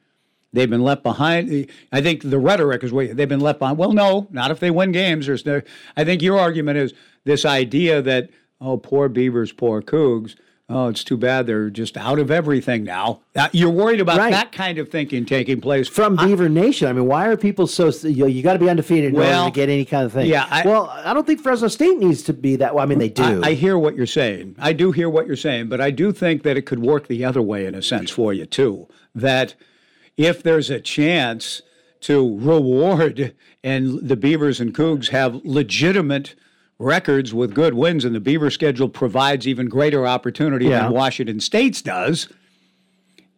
They've been left behind. I think the rhetoric is they've been left behind. Well, no, not if they win games. There's no. I think your argument is this idea that oh, poor Beavers, poor Cougs. Oh, it's too bad they're just out of everything now. You're worried about Right. that kind of thinking taking place from Beaver Nation. I mean, why are people so? You, you got to be undefeated in Well, order to get any kind of thing. yeah, I- well, I don't think Fresno State needs to be that. Well, I mean, they do. I, I hear what you're saying. I do hear what you're saying, but I do think that it could work the other way in a sense for you too. That if there's a chance to reward and the Beavers and Cougs have legitimate records with good wins, and the Beaver schedule provides even greater opportunity Yeah. than Washington State's does.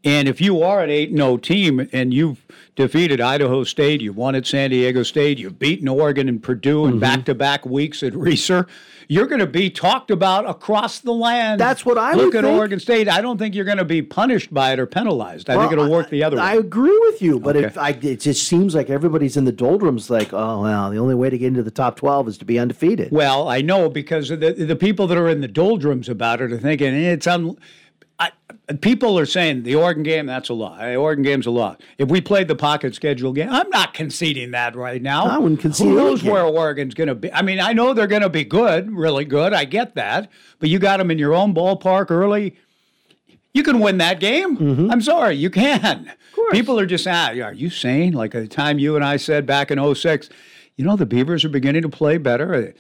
And if you are an 8 0 team and you've defeated Idaho State, you've won at San Diego State, you've beaten Oregon and Purdue in back to back weeks at Reser, you're going to be talked about across the land. That's what I Look at think. Oregon State. I don't think you're going to be punished by it or penalized. I think it'll work the other I way. I agree with you, but Okay. if I, it just seems like everybody's in the doldrums. Like, oh well, the only way to get into the top twelve is to be undefeated. Well, I know because the the people that are in the doldrums about it are thinking eh, it's un. I, people are saying the Oregon game that's a lot. The Oregon game's a lot. If we played the pocket schedule game, I'm not conceding that right now. I wouldn't concede Who knows where Oregon's going to be? I mean, I know they're going to be good, really good. I get that, but you got them in your own ballpark early. You can win that game. Mm-hmm. I'm sorry, you can. People are just, ah, are you saying? Like the time you and I said back in 06, you know, the Beavers are beginning to play better.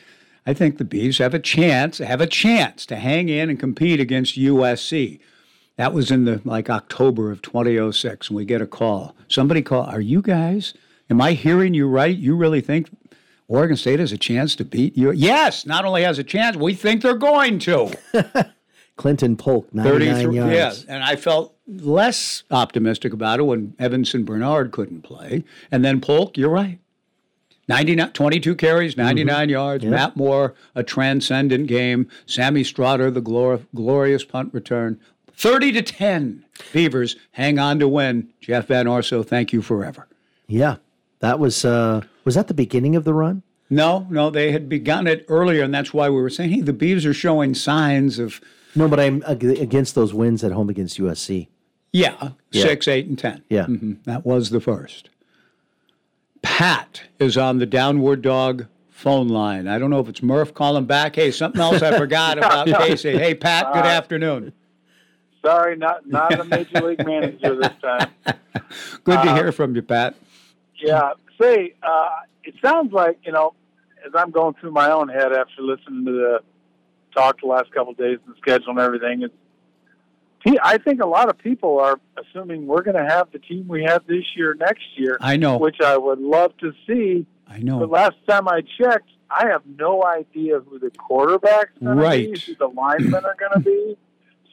I think the Beavs have a chance, have a chance to hang in and compete against USC. That was in the like October of 2006, and we get a call. Somebody call, are you guys, am I hearing you right? You really think Oregon State has a chance to beat you? Yes, not only has a chance, we think they're going to. <laughs> Clinton Polk, ninety nine 33 yards. Yeah, and I felt less optimistic about it when Yvenson Bernard couldn't play. And then Polk, you're right. 99, 22 carries, mm-hmm. 99 yards. Yep. Matt Moore, a transcendent game. Sammie Stroughter, the glor- glorious punt return. 30 to 10. Beavers hang on to win. Jeff Van Orsow, thank you forever. Yeah, that was uh, was that the beginning of the run? No, no, they had begun it earlier, and that's why we were saying, hey, the Beavs are showing signs of, No, but I'm against those wins at home against USC. yeah, Yeah. six, eight, and 10. Yeah. Mhm. That was the first. Pat is on the downward dog phone line. I don't know if it's Murph calling back. Hey, something else I forgot <laughs> about Casey. Hey, Pat, good Uh, afternoon. Sorry, not not a major league <laughs> manager this time. Good to uh, hear from you, Pat. Yeah. Say, uh, it sounds like you know, as I'm going through my own head after listening to the talk the last couple of days and the schedule and everything. It's, I think a lot of people are assuming we're going to have the team we have this year next year. I know. which I would love to see. I know. But last time I checked, I have no idea who the quarterback's going to Right. be, who the linemen are going to be.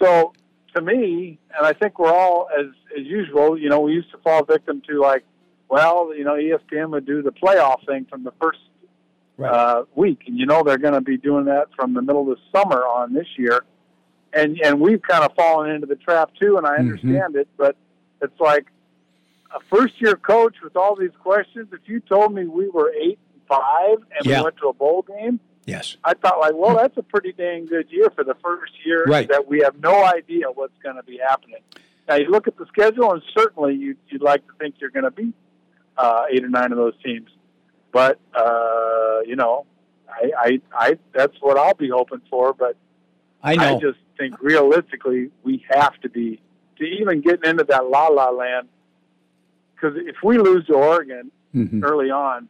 So to me, and I think we're all as as usual. You know, we used to fall victim to like, well, you know, ESPN would do the playoff thing from the first uh, week, and you know they're going to be doing that from the middle of the summer on this year, and and we've kind of fallen into the trap too, and I Mm-hmm. understand it, but it's like a first year coach with all these questions. If you told me we were eight and five and Yeah. we went to a bowl game, Yes. I thought like, well, that's a pretty dang good year for the first year Right. that we have no idea what's going to be happening. Now you look at the schedule, and certainly you'd, you'd like to think you're going to beat uh, eight or nine of those teams, but uh, you know, I, I, I, that's what I'll be hoping for. But I know. just think realistically, we have to be to even getting into that la la land. Because if we lose to Oregon Mhm. early on,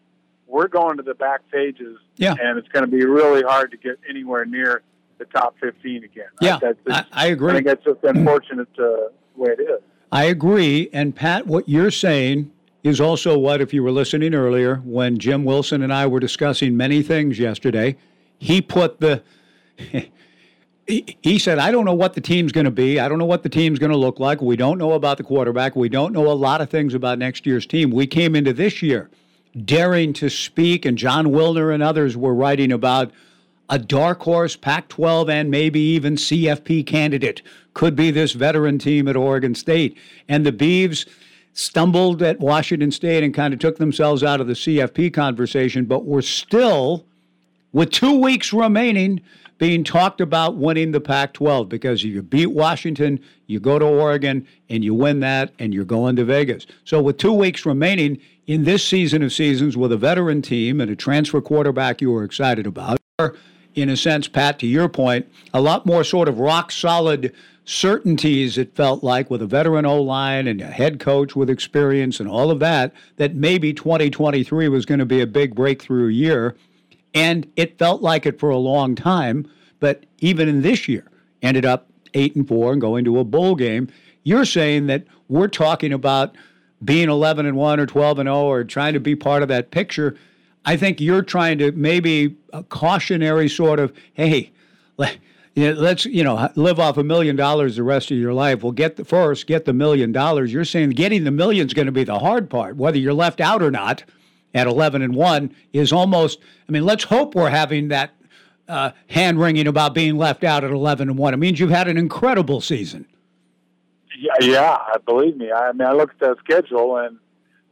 we're going to the back pages, Yeah. and it's going to be really hard to get anywhere near the top 15 again. Yeah, I, just, I agree. I think that's just unfortunate uh, way it is. I agree. And Pat, what you're saying is also what, if you were listening earlier, when Jim Wilson and I were discussing many things yesterday, he put the. <laughs> he- He said, I don't know what the team's going to be. I don't know what the team's going to look like. We don't know about the quarterback. We don't know a lot of things about next year's team. We came into this year daring to speak, and Jon Wilner and others were writing about a dark horse Pac 12 and maybe even CFP candidate could be this veteran team at Oregon State. And the Beavs stumbled at Washington State and kind of took themselves out of the CFP conversation, but were still with two weeks remaining, being talked about winning the Pac 12 because if you beat Washington, you go to Oregon and you win that and you're going to Vegas. So, with two weeks remaining in this season of seasons with a veteran team and a transfer quarterback you were excited about, in a sense, Pat, to your point, a lot more sort of rock solid certainties, it felt like, with a veteran O line and a head coach with experience and all of that, that maybe 2023 was going to be a big breakthrough year. And it felt like it for a long time, but even in this year, ended up eight and four and going to a bowl game. You're saying that we're talking about being 11 and 1 or 12 and 0 or trying to be part of that picture. I think you're trying to maybe a cautionary sort of, hey, let, you know, let's you know live off a million dollars the rest of your life. Well, get the first, get the million dollars. You're saying getting the million is going to be the hard part, whether you're left out or not. At 11 and one is almost. I mean, let's hope we're having that uh, hand wringing about being left out at 11 and one. It means you've had an incredible season. Yeah, yeah. Believe me. I mean, I look at that schedule and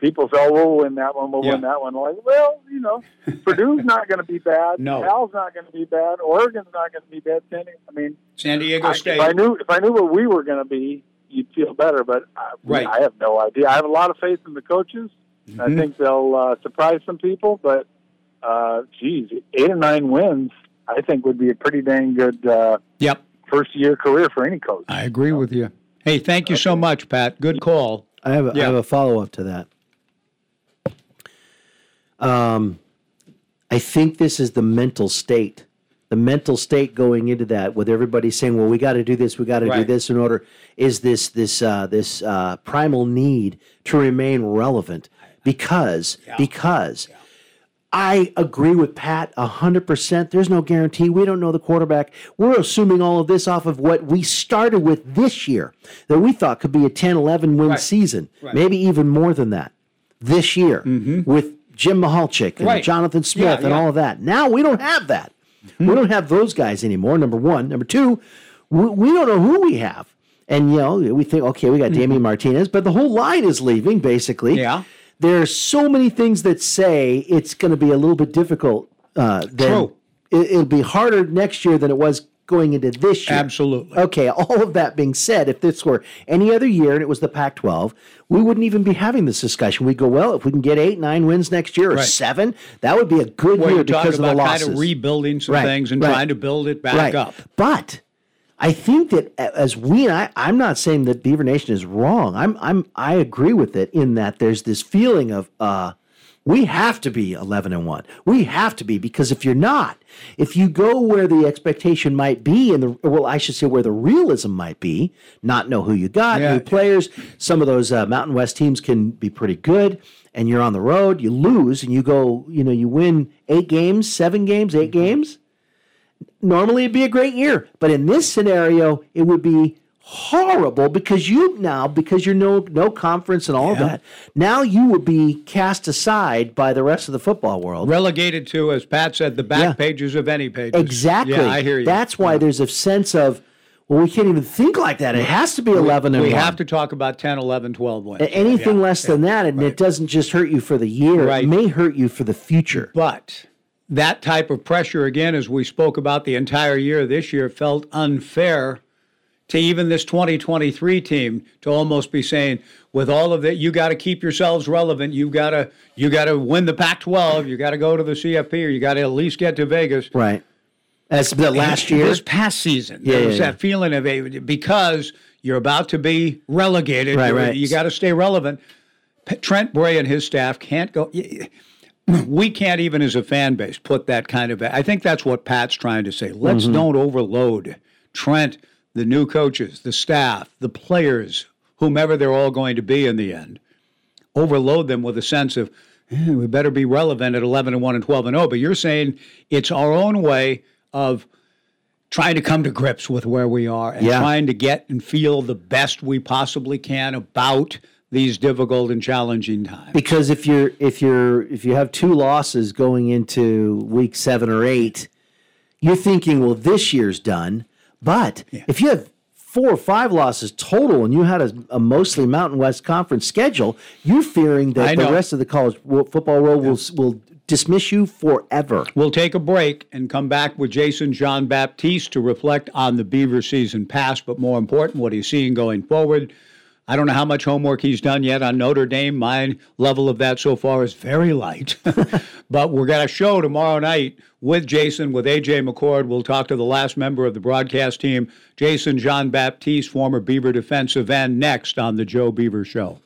people say, "Oh, we'll win that one. We'll Yeah. win that one." I'm like, well, you know, <laughs> Purdue's not going to be bad. No. Cal's not going to be bad. Oregon's not going to be bad. San, I mean, San Diego I, State. If I knew if I knew what we were going to be, you'd feel better. But I, Right. I have no idea. I have a lot of faith in the coaches. I Mhm. think they'll uh, surprise some people. But uh, geez, eight or nine wins, I think would be a pretty dang good uh, Yep. first year career for any coach. I agree with you. Hey, thank you so much, Pat. Good call. I have a, I Yeah. have a follow up to that. Um, I think this is the mental state, the mental state going into that, with everybody saying, "Well, we got to do this, we got to do this in order." Is this this uh, this uh, primal need to remain relevant? Because because I agree with Pat hundred percent. There's no guarantee. We don't know the quarterback. We're assuming all of this off of what we started with this year that we thought could be a 10, 11 win season, Right. maybe even more than that this year mm-hmm. with Jim Michalczik and Right. Jonathan Smith Yeah, and yeah. all of that. Now we don't have that. Mm-hmm. We don't have those guys anymore. Number one. Number two, we, we don't know who we have. And you know, we think, okay, we got mm-hmm. Damien Martinez, but the whole line is leaving basically. Yeah. There are so many things that say it's going to be a little bit difficult. Uh, True. It, it'll be harder next year than it was going into this year. Absolutely. Okay, all of that being said, if this were any other year and it was the Pac 12, we wouldn't even be having this discussion. We'd go, well, if we can get eight, nine wins next year or Right. seven, that would be a good Where year because of the losses. kind of rebuilding some Right, things and right. trying to build it back up. But I think that as we, I, I'm not saying that Beaver Nation is wrong. I'm, I'm, I agree with it in that there's this feeling of, uh, we have to be 11 and 1. We have to be because if you're not, if you go where the expectation might be and the well I should say where the realism might be, not know who you got, Yeah. new players, some of those uh, Mountain West teams can be pretty good and you're on the road, you lose and you go, you know, you win 8 games, 7 games, 8 games, normally it'd be a great year. But in this scenario, it would be horrible because you now, because you're no no conference and all Yeah. that, now you would be cast aside by the rest of the football world. Relegated to, as Pat said, the back Yeah. pages of any pages. Exactly. Yeah, I hear you. That's why there's a sense of, well, we can't even think like that. It has to be 11 and we 1. have to talk about 10, 11, 12 wins. Anything Yeah. less than that, and it doesn't just hurt you for the year, Right. it may hurt you for the future. But that type of pressure, again, as we spoke about the entire year this year, felt unfair to even this 2023 team to almost be saying, with all of that, you got to keep yourselves relevant. You got to you got to win the Pac-12. You got to go to the CFP, or you got to at least get to Vegas. Right. As the last year, this past season, Yeah, there was yeah. that feeling of a, because you're about to be relegated. Right, right. You got to stay relevant. Trent Bray and his staff can't go. We can't even, as a fan base, put that kind of. I think that's what Pat's trying to say. Let's Mhm. don't overload Trent, the new coaches, the staff, the players, whomever they're all going to be in the end. Overload them with a sense of "Eh, we better be relevant at 11 and 1 and 12 and 0. But you're saying it's our own way of trying to come to grips with where we are and Yeah. trying to get and feel the best we possibly can about these difficult and challenging times. because if you're if you're if you have two losses going into week seven or eight, you're thinking, well, this year's done. But if you have four or five losses total and you had a, a mostly Mountain West Conference schedule, you're fearing that the rest of the college football world will will dismiss you forever. We'll take a break and come back with Jason John-Baptiste to reflect on the Beaver season past, but more important, what he's seeing going forward. I don't know how much homework he's done yet on Notre Dame. My level of that so far is very light. <laughs> but we're going to show tomorrow night with Jason, with AJ McCord. We'll talk to the last member of the broadcast team, Jason John-Baptiste, former Beaver defensive end, next on the Joe Beaver Show.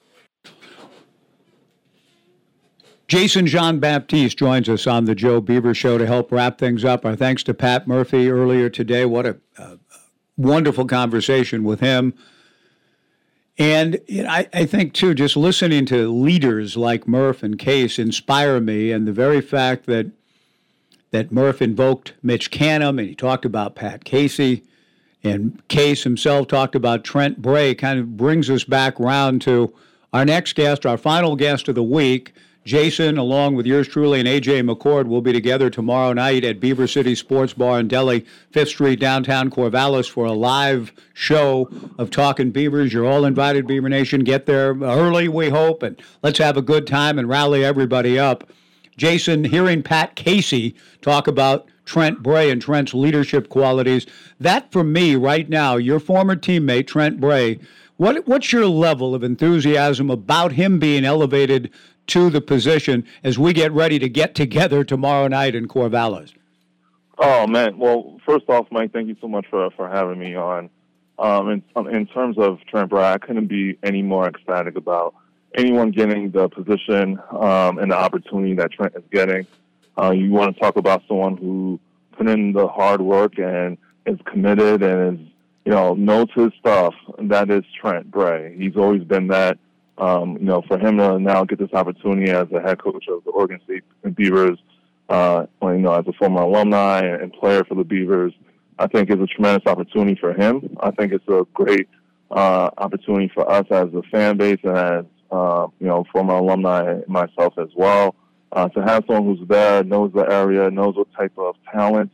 Jason John-Baptiste joins us on the Joe Beaver Show to help wrap things up. Our thanks to Pat Murphy earlier today. What a, a wonderful conversation with him. And I, I think, too, just listening to leaders like Murph and Case inspire me. And the very fact that that Murph invoked Mitch Canham and he talked about Pat Casey and Case himself talked about Trent Bray kind of brings us back round to our next guest, our final guest of the week. Jason, along with yours truly and AJ McCord, will be together tomorrow night at Beaver City Sports Bar in Deli, Fifth Street, downtown Corvallis, for a live show of Talking Beavers. You're all invited, Beaver Nation. Get there early, we hope, and let's have a good time and rally everybody up. Jason, hearing Pat Casey talk about Trent Bray and Trent's leadership qualities, that for me right now, your former teammate Trent Bray, what what's your level of enthusiasm about him being elevated to the position as we get ready to get together tomorrow night in Corvallis? Oh man! Well, first off, Mike, thank you so much for for having me on. Um, in, um, in terms of Trent Bray, I couldn't be any more ecstatic about anyone getting the position um, and the opportunity that Trent is getting. Uh, you want to talk about someone who put in the hard work and is committed and is, you know, knows his stuff. And That is Trent Bray. He's always been that. Um, you know, for him to now get this opportunity as a head coach of the Oregon State Beavers, uh, you know, as a former alumni and player for the Beavers, I think is a tremendous opportunity for him. I think it's a great uh, opportunity for us as a fan base and as uh, you know, former alumni myself as well. Uh, to have someone who's there, knows the area, knows what type of talent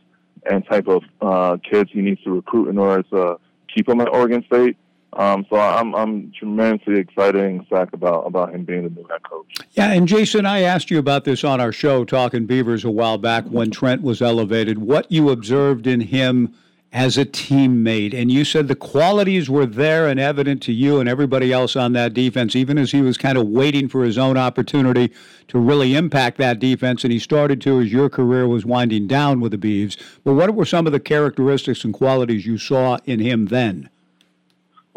and type of uh, kids he needs to recruit in order to keep him at Oregon State. Um, so I'm I'm tremendously excited and about about him being the new head coach. Yeah, and Jason, I asked you about this on our show, Talking Beavers, a while back when Trent was elevated. What you observed in him as a teammate. And you said the qualities were there and evident to you and everybody else on that defense, even as he was kind of waiting for his own opportunity to really impact that defense. And he started to as your career was winding down with the Beavs. But what were some of the characteristics and qualities you saw in him then?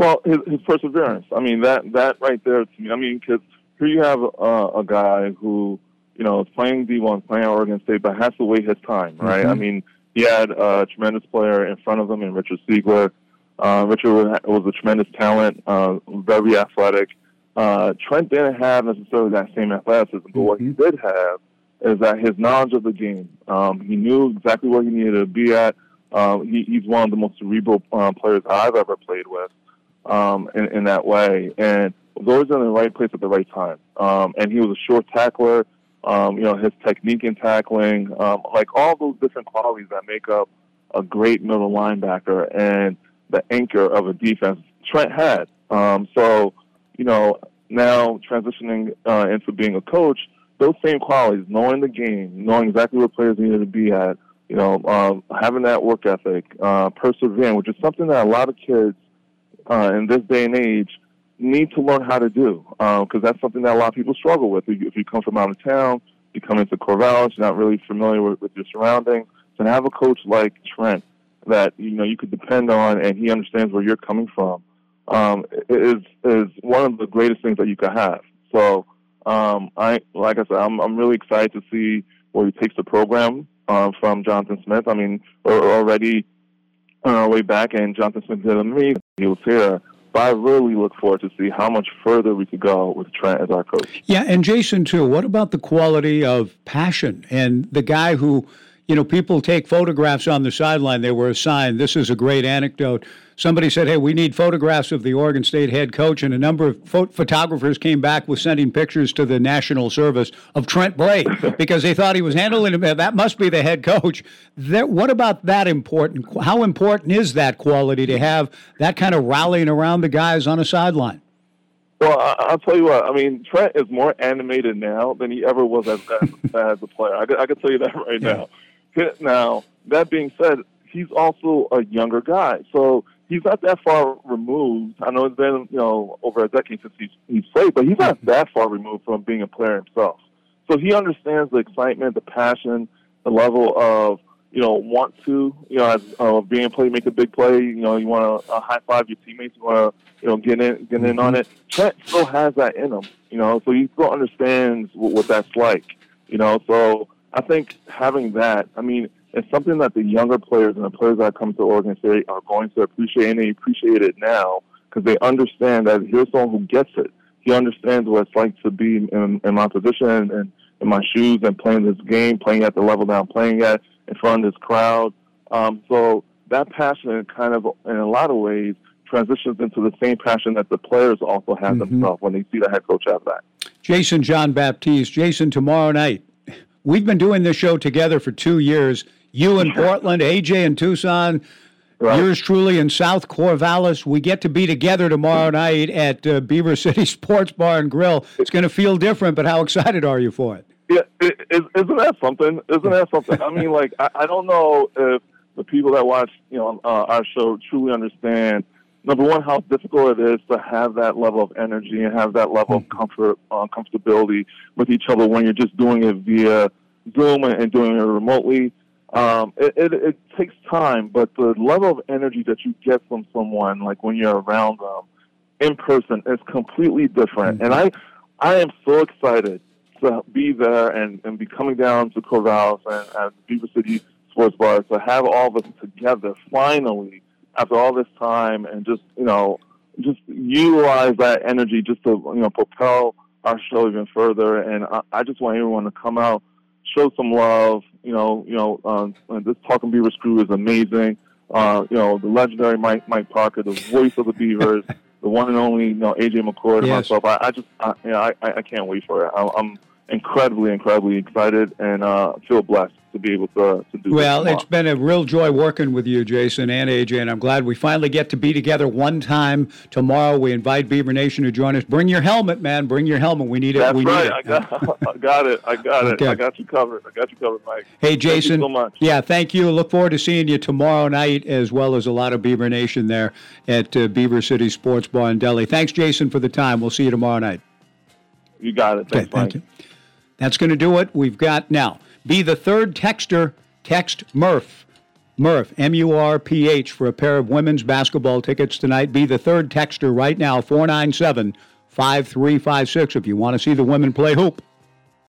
Well, his, his perseverance. I mean, that, that right there to me, I mean, because here you have uh, a guy who, you know, is playing D1, playing at Oregon State, but has to wait his time, right? Mm-hmm. I mean, he had a tremendous player in front of him in Richard Seigler. Uh, Richard was a tremendous talent, uh, very athletic. Uh, Trent didn't have necessarily that same athleticism, but what he mm-hmm. did have is that his knowledge of the game. Um, he knew exactly where he needed to be at. Um, he, he's one of the most cerebral um, players I've ever played with um, in, in that way, and was always in the right place at the right time. Um, and he was a short tackler um, you know, his technique in tackling, um, like all those different qualities that make up a great middle linebacker and the anchor of a defense. Trent had. Um, so, you know, now transitioning uh, into being a coach, those same qualities, knowing the game, knowing exactly where players needed to be at, you know, um, having that work ethic, uh, persevering, which is something that a lot of kids uh, in this day and age need to learn how to do because um, that's something that a lot of people struggle with. If you come from out of town, you come into Corvallis, you're not really familiar with, with your surroundings. So to have a coach like Trent that you know you could depend on, and he understands where you're coming from, um, is is one of the greatest things that you could have. So um, I, like I said, I'm I'm really excited to see where he takes the program uh, from Jonathan Smith. I mean, we're already on our way back, and Jonathan Smith did me. He was here but uh, I really look forward to see how much further we could go with Trent as our coach. Yeah, and Jason too. What about the quality of passion and the guy who, you know, people take photographs on the sideline. They were assigned. This is a great anecdote somebody said, "Hey, we need photographs of the Oregon State head coach," and a number of pho- photographers came back with sending pictures to the National Service of Trent Bray <laughs> because they thought he was handling it. That must be the head coach. That, what about that important? How important is that quality to have that kind of rallying around the guys on a sideline? Well, I, I'll tell you what. I mean, Trent is more animated now than he ever was as as, <laughs> as a player. I, I can tell you that right now. Now, that being said, he's also a younger guy, so he's not that far removed. I know it's been you know over a decade since he's he's played, but he's not that far removed from being a player himself. So he understands the excitement, the passion, the level of you know want to you know as uh, being a play, make a big play. You know you want to uh, high five your teammates. You want to you know get in get in on it. Trent still has that in him. You know, so he still understands what, what that's like. You know, so I think having that, I mean, it's something that the younger players and the players that come to Oregon State are going to appreciate, and they appreciate it now because they understand that here's someone who gets it. He understands what it's like to be in, in my position and in my shoes and playing this game, playing at the level that I'm playing at in front of this crowd. Um, so that passion kind of, in a lot of ways, transitions into the same passion that the players also have Mhm. themselves when they see the head coach have that. Jason John-Baptiste. Jason, tomorrow night, we've been doing this show together for two years. You in Portland, AJ in Tucson, yours truly in South Corvallis. We get to be together tomorrow night at uh, Beaver <laughs> City Sports Bar and Grill. It's going to feel different, but how excited are you for it? Yeah, is, isn't that something? Isn't that something? I mean, like, I, I don't know if the people that watch, you know, uh, our show truly understand. Number one, how difficult it is to have that level of energy and have that level of comfort, uh, comfortability with each other when you're just doing it via Zoom and doing it remotely. Um, it, it, it takes time, but the level of energy that you get from someone, like when you're around them in person, is completely different. And I, I am so excited to be there and, and be coming down to Corvallis and at Beaver City Sports Bar to have all of us together finally after all this time and just you know just utilize that energy just to you know propel our show even further. And I, I just want everyone to come out, show some love. You know, you know, um, this Talking Beavers crew is amazing. Uh, you know, the legendary Mike Mike Parker, the voice of the Beavers, <laughs> the one and only you know AJ McCord, and Yes. myself. I, I just, I, you know, I, I I can't wait for it. I, I'm incredibly, incredibly excited and uh, feel blessed to be able to to do. Well, it's been a real joy working with you, Jason and AJ, and I'm glad we finally get to be together one time tomorrow. We invite Beaver Nation to join us. Bring your helmet, man. Bring your helmet. We need it. That's we right. need I it. got, <laughs> I got it. I got it. I got you covered. I got you covered, Mike. Hey, Thank Jason. so much. Yeah, thank you. Look forward to seeing you tomorrow night, as well as a lot of Beaver Nation there at uh, Beaver City Sports Bar in Deli. Thanks, Jason, for the time. We'll see you tomorrow night. You got it. Okay, Thanks, thank Mike. you. That's going to do it. We've got now. Be the third texter. Text Murph. Murph, M U R P H, for a pair of women's basketball tickets tonight. Be the third texter right now, 497 5356, if you want to see the women play hoop.